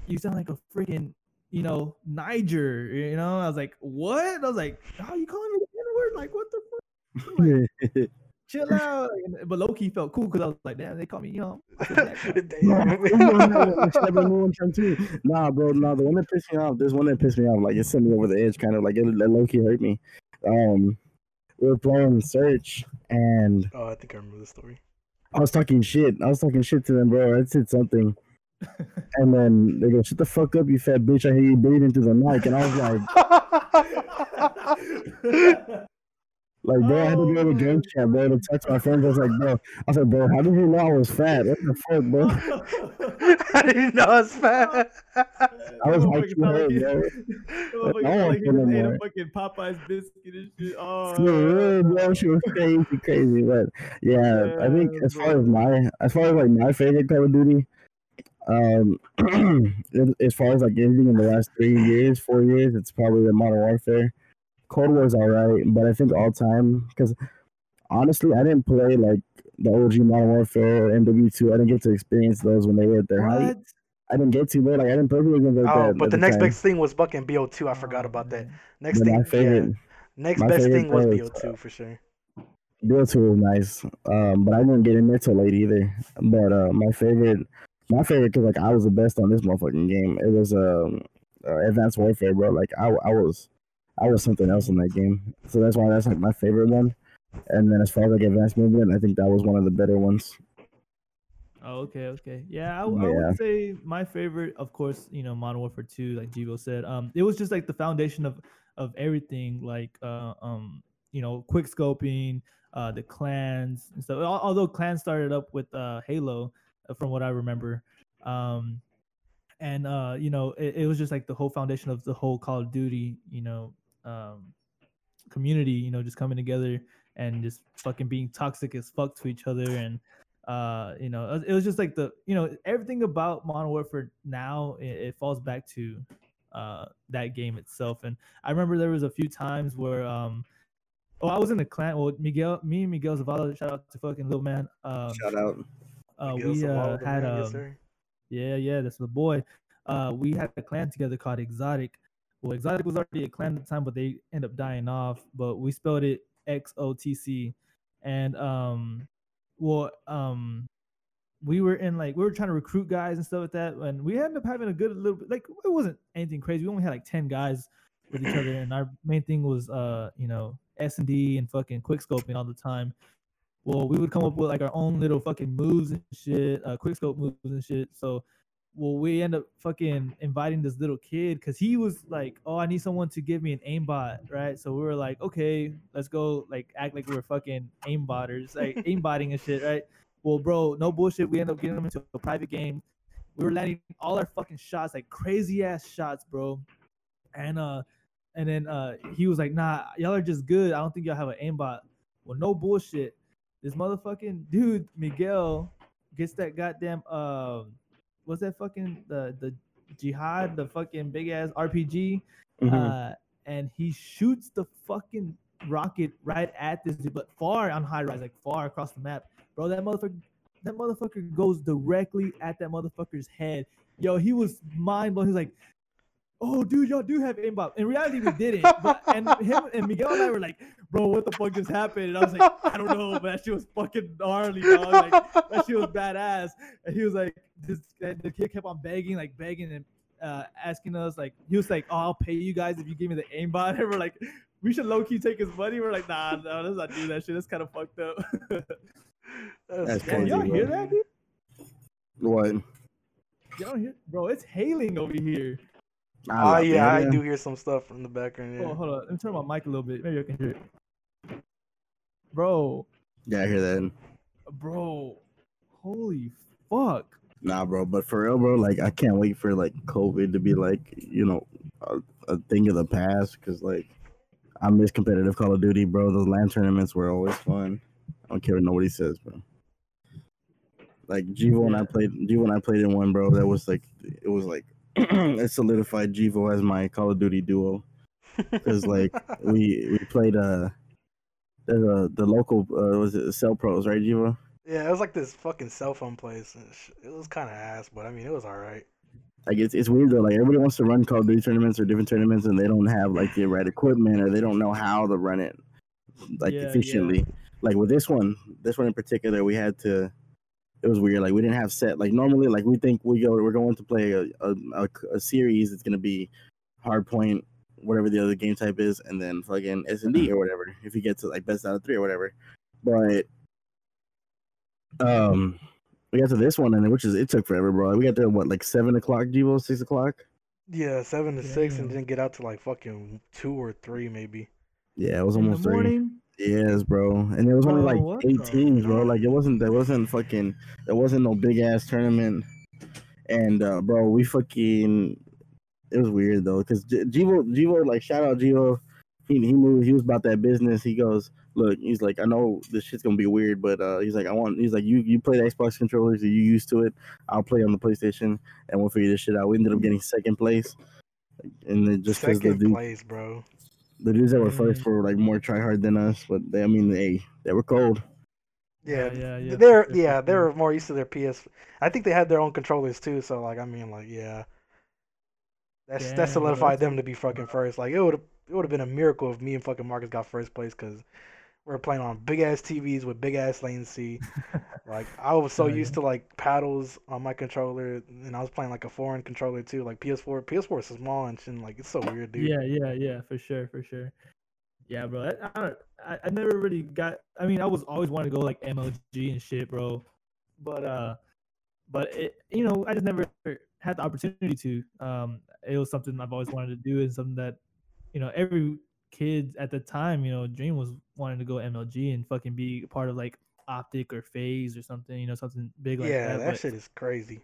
you sound like a freaking you know Niger, you know. I was like, what? I was like, oh, you calling me the word? Like, what the fuck? chill out. And- But low key felt cool because I was like, damn, they call me young. I feel black now. Nah, you know, nah, should have been one time too. Nah, bro, nah, the one that pissed me off, there's one that pissed me off, like it sent me over the edge, kind of like it, it low key hurt me. Um, we were playing Search, and oh, I think I remember the story. I was talking shit. I was talking shit to them, bro. I said something, and then they go, "Shut the fuck up, you fat bitch! I hear you breathing through the mic." And I was like, like, bro, I had to go to Oh, game chat, bro, to text my friends. I was like, bro, I was like, bro, how did you know I was fat? What the fuck, bro? I didn't know it's fat. I was That like, motherfucker sound like he- bro. that motherfucker No sound one like he feel no just ate a fucking Popeye's biscuit and shit. Oh, For bro, she was crazy, crazy. But yeah, I think Yeah, as far as my as far as like my favorite Call of Duty, um, as far as like anything in the last three years, four years, it's probably the Modern Warfare. Cold War's alright, but I think all time because honestly, I didn't play like the OG Modern Warfare or MW2. I didn't get to experience those when they were at their height. I didn't get to, bro. Like I didn't play video games like Oh, that. but the next time. best thing was fucking BO2. I forgot about that. Next But thing, favorite, yeah. Next best thing was was, BO2 for sure. BO2 was nice, um, but I didn't get in there till late either. But uh, my favorite, my favorite, cause like I was the best on this motherfucking game. It was um, uh, Advanced Warfare, bro. Like I, I was, I was something else in that game. So that's why that's like my favorite one. And then as far as like Advanced Movement, I think that was one of the better ones. Oh, okay, okay. Yeah, I Yeah. would say my favorite, of course, you know, Modern Warfare 2, like Jivo said. Um, it was just like the foundation of of everything, like uh, um, you know, quick scoping, uh, the clans and stuff. Although clans started up with uh Halo, uh, from what I remember. Um, and uh, you know, it, it was just like the whole foundation of the whole Call of Duty, you know, um, community, you know, just coming together and just fucking being toxic as fuck to each other and uh you know it was just like the you know everything about modern warfare now it, it falls back to uh that game itself and i remember there was a few times where um oh i was in the clan well miguel me and miguel zavala shout out to fucking little man um Shout out. uh, Miguel we uh, Zavala, had man, yes, um, yeah, yeah, that's the boy. Uh, we had a clan together called Exotic. Exotic was already a clan at the time, but they end up dying off. But we spelled it X O T C, and um, well, um, we were in like we were trying to recruit guys and stuff like that, and we ended up having a good little. Like it wasn't anything crazy. We only had like ten guys with each other, and our main thing was uh, you know, S and D and fucking quick scoping all the time. Well, we would come up with like our own little fucking moves and shit, uh, quick scope moves and shit. So, well, we end up fucking inviting this little kid because he was like, "Oh, I need someone to give me an aimbot," right? So we were like, "Okay, let's go like act like we're fucking aimbotters, like aimbotting and shit, right?" Well, bro, no bullshit. We end up getting him into a private game. We were landing all our fucking shots, like crazy ass shots, bro. And uh, and then uh, he was like, "Nah, y'all are just good. I don't think y'all have an aimbot." Well, no bullshit. This motherfucking dude, Miguel, gets that goddamn um, what's that fucking the the jihad, the fucking big ass RPG, Mhm. uh, and he shoots the fucking rocket right at this dude, but far on high rise, like far across the map, bro. That motherfucker, that motherfucker goes directly at that motherfucker's head. Yo, he was mind blown. He's like, "Oh, dude, y'all do have aimbot." In reality, we didn't. But and him and Miguel and I were like, "Bro, what the fuck just happened?" And I was like, "I don't know, but that shit was fucking gnarly, dog. Like that shit was badass." And he was like, "This." The kid kept on begging, like begging and uh, asking us, like he was like, "Oh, I'll pay you guys if you give me the aimbot." And we're like, "We should low key take his money." We're like, "Nah, no, let's not do that shit. That's kind of fucked up." That's crazy, y'all bro. hear that, dude? What? Y'all hear, bro? It's hailing over here. I Oh love yeah, I do hear some stuff from the background. Oh, hold on. Let me turn my mic a little bit. Maybe I can hear it. Bro, Yeah, I hear that. bro, holy fuck. Nah, bro, but for real, bro, like I can't wait for like COVID to be like, you know, a, a thing of the past. Cause like I miss competitive Call of Duty, bro. Those LAN tournaments were always fun. I don't care what nobody says, bro. Like Jivo and I played, Jivo and I played in one, bro. That was like, it was like, it solidified Jivo as my Call of Duty duo. Cause like we we played uh, there's a the local uh, was it Cell Pros, right, Jivo? yeah, it was like this fucking cell phone place. It was kind of ass, but I mean, it was all right. Like it's it's weird though. Like everybody wants to run Call of Duty tournaments or different tournaments, and they don't have like the right equipment or they don't know how to run it. like Yeah, yeah. efficiently. Like with this one, this one in particular, we had to. It was weird. Like we didn't have set. Like normally, like we think we go, we're going to play a a, a, a series. It's gonna be hard point, whatever the other game type is, and then fucking S and D or whatever. If you get to like best out of three or whatever, but um, we got to this one and which is it took forever, bro. We got there what like seven o'clock, Jivo, six o'clock. Yeah, seven to six, and Damn. didn't get out to like fucking two or three maybe. Yeah, it was In the almost three. morning. Yes, bro. And there was only like what eight the teams, bro. Like it wasn't there wasn't fucking there wasn't no big ass tournament. And uh bro, we fucking it was weird though, because Jivo Jivo like shout out Jivo. He he moved he was about that business. He goes, Look, he's like, I know this shit's gonna be weird, but uh he's like, I want he's like, you you play the Xbox controllers, are you used to it? I'll play on the PlayStation and we'll figure this shit out. We ended up getting second place. And then just because the Second dude, place, bro. The dudes that were first Mm. were like more try hard than us, but they, I mean, they they were cold. Yeah, yeah, yeah. they're for yeah they sure. were more used to their PS. I think they had their own controllers too. So like I mean like yeah, that's Damn, that solidified that's- them to be fucking first. Like it would have it would have been a miracle if me and fucking Marcus got first place because we're playing on big ass TVs with big ass latency. like I was so used to like paddles on my controller, and I was playing like a foreign controller too, like PS4. PS4 is small and shit. Like it's so weird, dude. Yeah, yeah, yeah, for sure, for sure. Yeah, bro. I, I, don't- I, I never really got. I mean, I was always wanting to go like MLG and shit, bro. But uh, but it, you know, I just never had the opportunity to. Um, it was something I've always wanted to do, and something that, you know, every kid at the time, you know, dream was wanting to go MLG and fucking be part of like Optic or FaZe or something, you know, something big like yeah, that. that but- shit is crazy.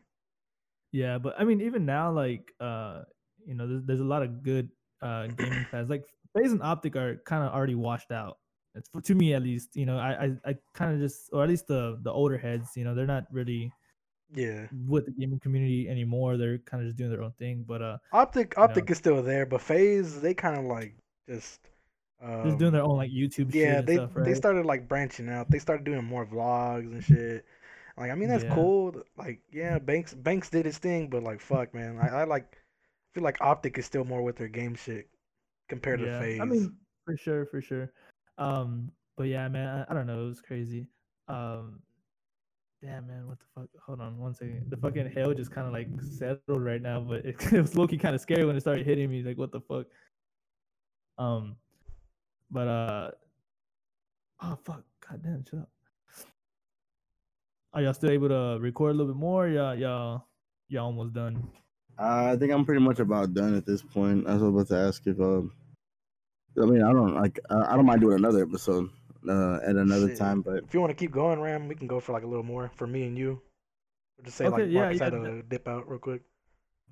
yeah, but I mean, even now, like, uh, you know, there's, there's a lot of good uh gaming fans. Like, FaZe and Optic are kind of already washed out. It's for, to me at least. You know, I I, I kind of just, or at least the the older heads, you know, they're not really Yeah, with the gaming community anymore. They're kind of just doing their own thing. But uh, Optic know. Optic is still there, but FaZe they kind of like just um, just doing their own like YouTube. shit Yeah, and they stuff, right? they started like branching out. They started doing more vlogs and shit. Like I mean that's Yeah. cool. Like yeah, Banks Banks did his thing, but like fuck man, I, I like feel like Optic is still more with their game shit compared to FaZe. I mean, for sure, for sure. Um, but yeah, man, I, I don't know. It was crazy. Um, damn, man, what the fuck? Hold on one second. The fucking hail just kind of like settled right now, but it, it was low-key kind of scary when it started hitting me. Like, what the fuck? Um, but uh, oh fuck, goddamn, shut up. Are y'all still able to record a little bit more? Y'all, y'all, y'all almost done. Uh, I think I'm pretty much about done at this point. I was about to ask if, uh, I mean, I don't like, I don't mind doing another episode uh, at another Shit. time, but if you want to keep going, Ram, we can go for like a little more for me and you. Or just say Okay, like yeah, Marcus yeah, had to dip out real quick.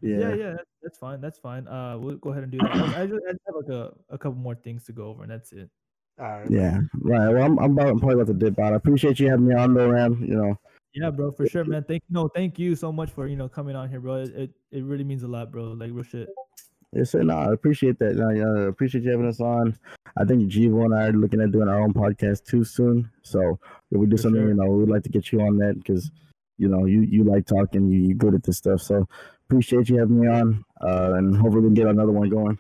Yeah, Yeah, yeah, that- that's fine. That's fine. Uh, we'll go ahead and do that. I, I just, I just have like a, a couple more things to go over, and that's it. All right. yeah, right. Well, I'm, I'm, about, I'm probably about to dip out. I appreciate you having me on, though, Ram. You know, Yeah, bro, for sure, man. Thank no, thank you so much for you know coming on here, bro. It it, it really means a lot, bro. Like real shit. Yes, sir. No, I appreciate that. yeah I appreciate you having us on. I think Jivo and I are looking at doing our own podcast too soon. So if we do For something, sure. you know, we'd like to get you on that because, you know, you you like talking, you you good at this stuff. So appreciate you having me on, uh, and hopefully we can get another one going.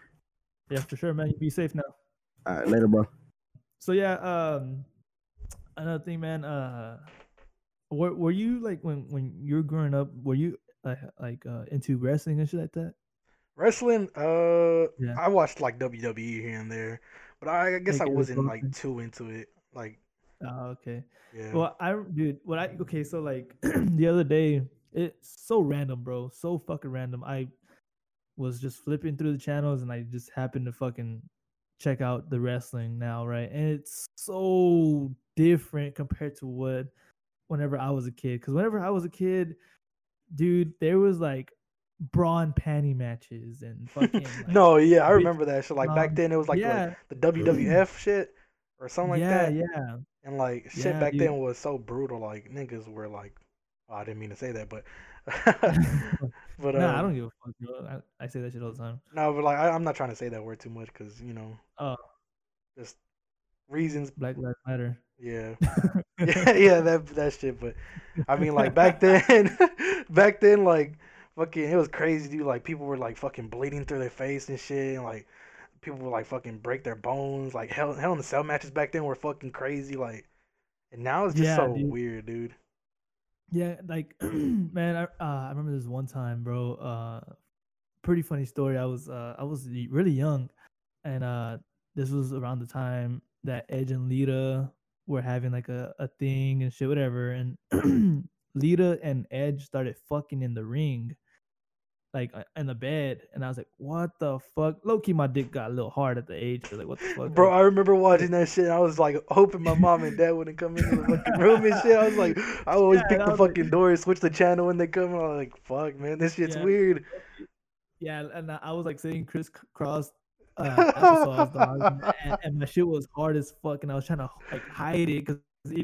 Yeah, for sure, man. You be safe now. All right, later, bro. So yeah, um, another thing, man. Uh, were were you like when when you were growing up? Were you like like uh into wrestling and shit like that? Wrestling, uh, Yeah. I watched like WWE here and there, but I, I guess Like I it was wasn't like too into it. Like, Oh, okay. yeah, Well, I dude, what I okay, so like the other day, it's so random, bro, so fucking random. I was just flipping through the channels and I just happened to fucking check out the wrestling now, right? And it's so different compared to what whenever I was a kid. Because whenever I was a kid, dude, there was like bra and panty matches and fucking like, no, yeah, I remember that shit. Like back um, then, it was like, yeah, like the WWF shit or something like yeah, that. yeah. And like shit Yeah, back dude. then was so brutal. Like niggas were like, oh, I didn't mean to say that, but but nah, I um, don't give a fuck, bro. I, I say that shit all the time. no, but like I, I'm not trying to say that word too much because you know, Oh. just reasons. Black Lives Matter. Yeah, yeah, yeah, that that shit. But I mean, like back then, back then, like fucking, it was crazy, dude. Like people were like fucking bleeding through their face and shit, and like people would like fucking break their bones. Like hell, hell in the cell matches back then were fucking crazy. Like, and now it's just Yeah, so dude. weird, dude. Yeah, like man, I uh, I remember this one time, bro. Uh, pretty funny story. I was uh I was really young, and uh this was around the time that Edge and Lita were having like a, a thing and shit, whatever. And Lita and Edge started fucking in the ring, like uh, in the bed, and I was like, "What the fuck?" Low key, my dick got a little hard at the age. I was like, "What the fuck?" Bro, like, I remember watching that shit. And I was like hoping my mom and dad wouldn't come into the fucking room and shit. I was like, I always Yeah, pick the was like- fucking door, switch the channel when they come. I'm like, fuck, man, this shit's Yeah. weird. Yeah, and I- I was like sitting crisscross uh, applesauce, dog, and, and my shit was hard as fuck, and I was trying to like hide it because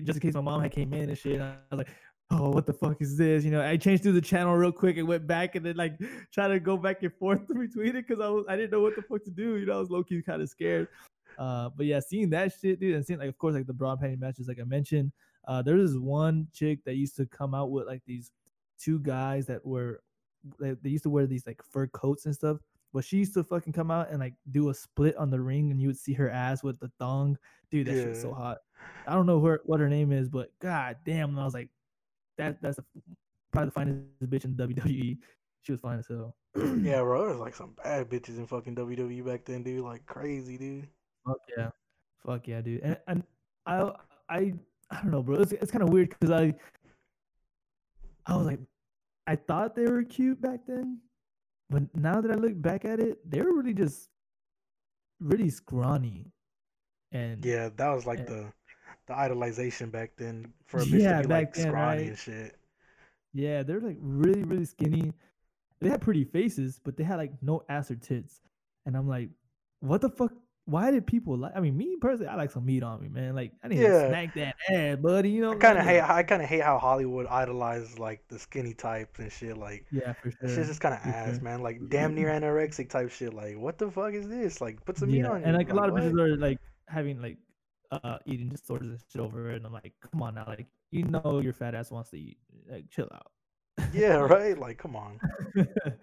just in case my mom had came in and shit. And I was like, "Oh, what the fuck is this?" You know, I changed through the channel real quick and went back, and then like trying to go back and forth between it because I was I didn't know what the fuck to do. You know, I was low key kind of scared. Uh, but yeah, seeing that shit, dude, and seeing like of course like the broad panty matches, like I mentioned, uh, there was this one chick that used to come out with like these two guys that were they, they used to wear these like fur coats and stuff. But she used to fucking come out and like do a split on the ring, and you would see her ass with the thong. Dude, that shit was so hot. I don't know her what her name is, but god damn, I was like, that that's the, probably the finest bitch in WWE. She was fine as hell. Yeah, bro, there was like some bad bitches in fucking WWE back then, dude. Like crazy, dude. Fuck yeah, fuck yeah, dude. And and I I I don't know, bro. It's it's kind of weird because I I was like, I thought they were cute back then, but now that I look back at it, they were really just really scrawny. And Yeah, that was like Yeah. the the idolization back then for a bitch Yeah, to be like then, scrawny right? and shit. yeah, they're like really really skinny. They had pretty faces, but they had like no ass or tits. And I'm like, what the fuck? Why did people like? I mean, me personally, I like some meat on me, man. Like I need Yeah. to snack that ass, buddy. You know, I kind of hate. I kind of hate how Hollywood idolizes like the skinny types and shit. Like Yeah, for sure. shit's just kind of ass, sure. man. Like damn near anorexic type shit. Like what the fuck is this? Like put some meat Yeah, on you. and like a lot of what? bitches are like having like uh eating disorders and shit over it, and I'm like, come on now, like you know your fat ass wants to eat, like chill out. Yeah, right. Like come on.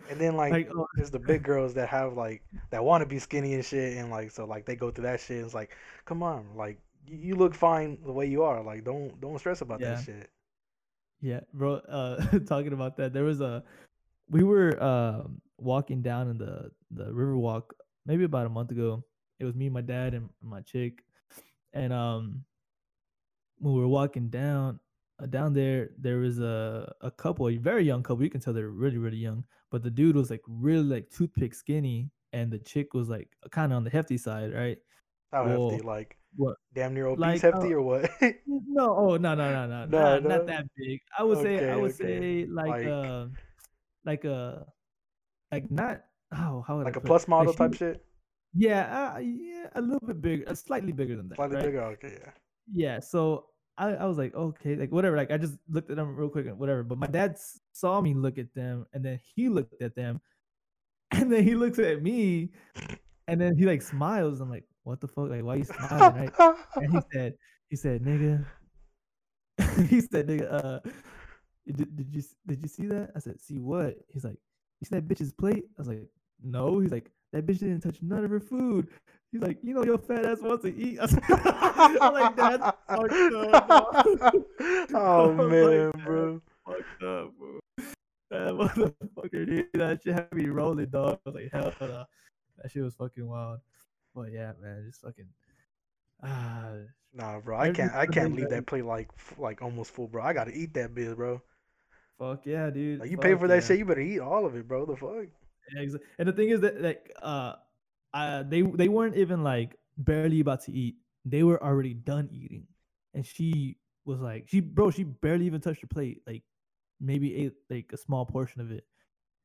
And then like, like oh, there's the big girls that have like that want to be skinny and shit, and like so like they go through that shit. It's like, come on, like you, look fine the way you are. Like don't don't stress about Yeah. that shit. yeah, bro. Uh, talking about that, there was a we were um walking down in the the river walk maybe about a month ago. It was me, my dad, and my chick, and um when we were walking down uh, down there, there was a a couple, a very young couple. You can tell they're really really young, but the dude was like really like toothpick skinny, and the chick was like kind of on the hefty side, right? How Whoa. hefty? Like What? damn near obese Like, hefty uh, or what? No, oh no no no no, No, not, no? not that big. I would say I would okay. say like, Like- uh like a like not oh how would like I a plus model she- type shit? Yeah, uh, yeah, a little bit bigger, uh, slightly bigger than that. Slightly right? bigger. Okay, yeah. Yeah, so I, I was like, okay, like whatever. Like I just looked at them real quick and whatever. But my dad saw me look at them, and then he looked at them, and then he looks at me, and then he like smiles. I'm like, what the fuck? Like, why you smiling? Right? And he said, he said, nigga. he said, nigga, uh, did, did you did you see that? I said, see what? He's like, you see that bitch's plate? I was like, no. He's like, that bitch didn't touch none of her food. He's like, you know, your fat ass wants to eat. I'm like, that's fucked up. dog." oh I'm like, man, bro. fucked up, bro. That motherfucker, dude, that shit had me rolling, dog. I was like, hell no. That shit was fucking wild. But yeah, man, just fucking. Ah, Nah, bro. I can't. I can't leave that plate like like almost full, bro. I gotta eat that bitch, bro. fuck yeah, dude. Like you pay fuck for that yeah. shit, you better eat all of it, bro. The fuck. Yeah, And the thing is that like uh, uh they they weren't even like barely about to eat. They were already done eating, and she was like, she bro, she barely even touched her plate. Like maybe ate like a small portion of it.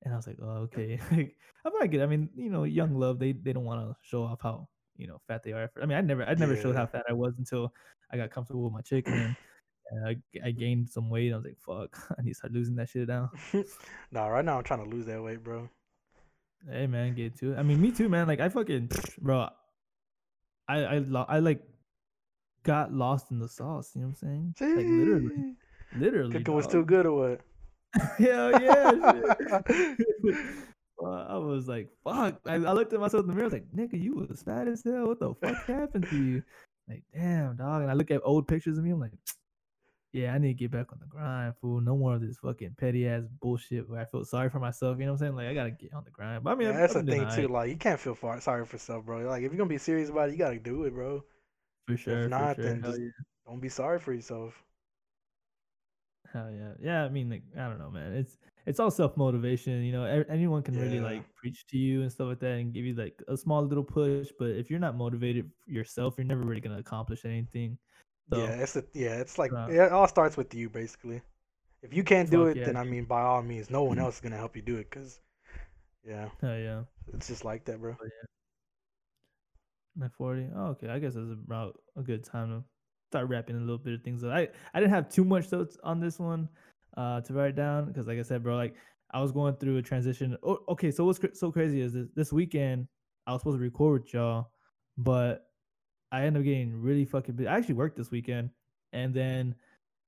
And I was like, oh okay. like I'm not good. I mean, you know, young love, they they don't want to show off how you know fat they are. I mean, I never I never showed how fat I was until I got comfortable with my chicken. and I, I gained some weight. I was like, fuck, I need to start losing that shit down. nah, right now I'm trying to lose that weight, bro. Hey man, get to it. I mean, me too, man. Like I fucking bro. I I lo- I like got lost in the sauce. You know what I'm saying? Like literally, literally. Cooking was too good or what? Hell yeah. I was like, fuck. I, I looked at myself in the mirror, I was like, nigga, you was fat as hell. What the fuck happened to you? Like, damn, dog. And I look at old pictures of me, I'm like, yeah, I need to get back on the grind, fool. No more of this fucking petty ass bullshit where I feel sorry for myself. You know what I'm saying? Like, I gotta get on the grind. But I mean, Yeah, that's I'm the thing too. alright, Like you can't feel far, sorry for yourself, bro. Like if you're gonna be serious about it, you gotta do it, bro. for sure. If not, sure. then Hell just- yeah. Don't be sorry for yourself. Hell yeah, yeah. I mean, like, I don't know, man. It's it's all self motivation. You know, anyone can really like preach to you and stuff like that, and give you like a small little push. But if you're not motivated yourself, you're never really gonna accomplish anything. So, yeah, it's a, yeah, it's like uh, it all starts with you basically. If you can't do it, yeah, then I mean, by all means, no one else is gonna help you do it, cause yeah, hell yeah. it's just like that, bro. Nine forty. Oh, okay. I guess that's about a good time to start wrapping a little bit of things up. I I didn't have too much notes on this one uh to write down because, like I said, bro, like I was going through a transition. Oh, okay. So what's cra- so crazy is this, this weekend I was supposed to record with y'all, but I ended up getting really fucking busy. I actually worked this weekend, and then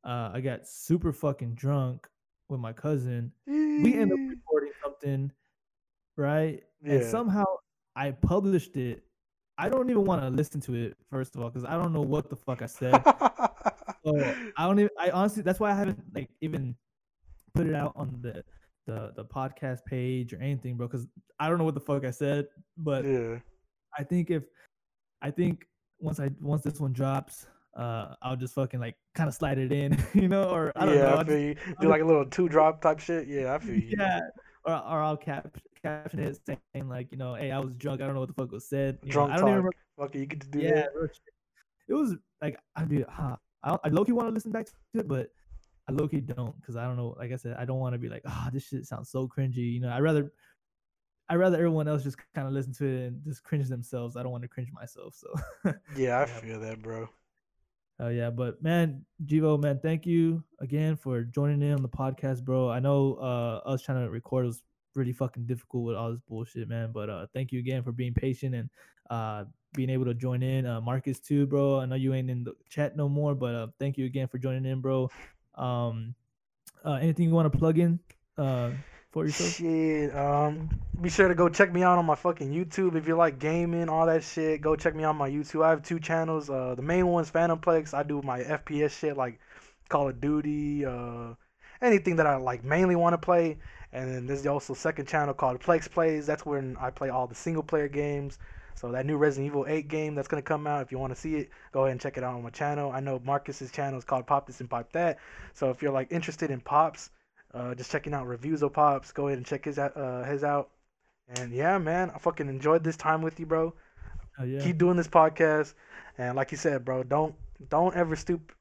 uh I got super fucking drunk with my cousin. We ended up recording something, right? And somehow I published it. I don't even want to listen to it first of all because I don't know what the fuck I said. so I don't even. I honestly, that's why I haven't like even put it out on the the the podcast page or anything, bro. Because I don't know what the fuck I said. But yeah, I think if I think once I once this one drops, uh, I'll just fucking like kind of slide it in, you know, or I don't yeah, know. I feel just- you. I'll Do like a little two drop type shit. Yeah, I feel you. yeah, or or I'll cap caption it saying like, you know, hey, I was drunk. I don't know what the fuck was said. you know, Drunk I don't even talk. remember. Fuck it, you get to do Yeah, that. it was like I'd be, huh, I, I low key want to listen back to it, but I low key don't because I don't know. Like I said, I don't want to be like, ah, this shit sounds so cringy. You know, I'd rather. I rather everyone else just kind of listen to it and just cringe themselves. I don't want to cringe myself. So, Yeah, I Yeah. feel that, bro. Oh yeah, but man, Jivo, man, thank you again for joining in on the podcast, bro. I know uh us trying to record was really fucking difficult with all this bullshit, man. But uh thank you again for being patient and uh being able to join in. Uh Marcus too, bro. I know you ain't in the chat no more, but uh thank you again for joining in, bro. Um uh anything you want to plug in uh for yourself? Shit. Um, be sure to go check me out on my fucking YouTube if you like gaming, all that shit. Go check me out on my YouTube. I have two channels. Uh, the main one's Phantomplex. I do my FPS shit like Call of Duty, uh, anything that I like mainly want to play. And then there's also second channel called Plex Plays. That's when I play all the single player games. So that new Resident Evil 8 game that's gonna come out. If you want to see it, go ahead and check it out on my channel. I know Marcus's channel is called Pop This and Pop That. So if you're like interested in pops, uh, just checking out reviews of pops. Go ahead and check his out, uh, his out. And yeah, man, I fucking enjoyed this time with you, bro. Oh yeah. Keep doing this podcast, and like you said, bro, don't don't ever stoop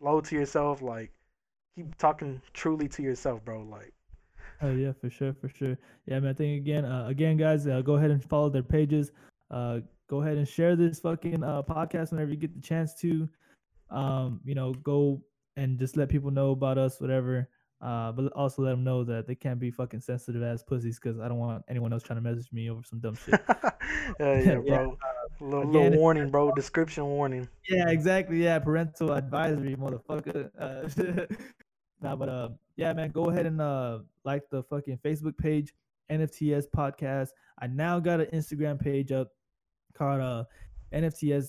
low to yourself. Like, keep talking truly to yourself, bro. Like, Oh yeah, for sure, for sure. Yeah, man. Thank you again. Uh, again, guys, uh, go ahead and follow their pages. Uh, go ahead and share this fucking uh, podcast whenever you get the chance to. Um, you know, go and just let people know about us, whatever. Uh, but also let them know that they can't be fucking sensitive ass pussies because I don't want anyone else trying to message me over some dumb shit. yeah, yeah, bro. little, again, little if- warning, bro. Description warning. yeah, exactly. Yeah, parental advisory, motherfucker. Uh, nah, but uh, yeah, man, go ahead and uh like the fucking Facebook page, NFTS podcast. I now got an Instagram page up called uh NFTS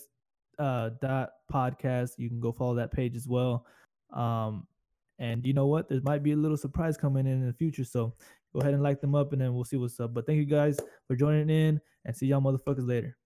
uh dot podcast. You can go follow that page as well. Um, and you know what? There might be a little surprise coming in in the future. So go ahead and like them up, and then we'll see what's up. But thank you guys for joining in, and see y'all motherfuckers later.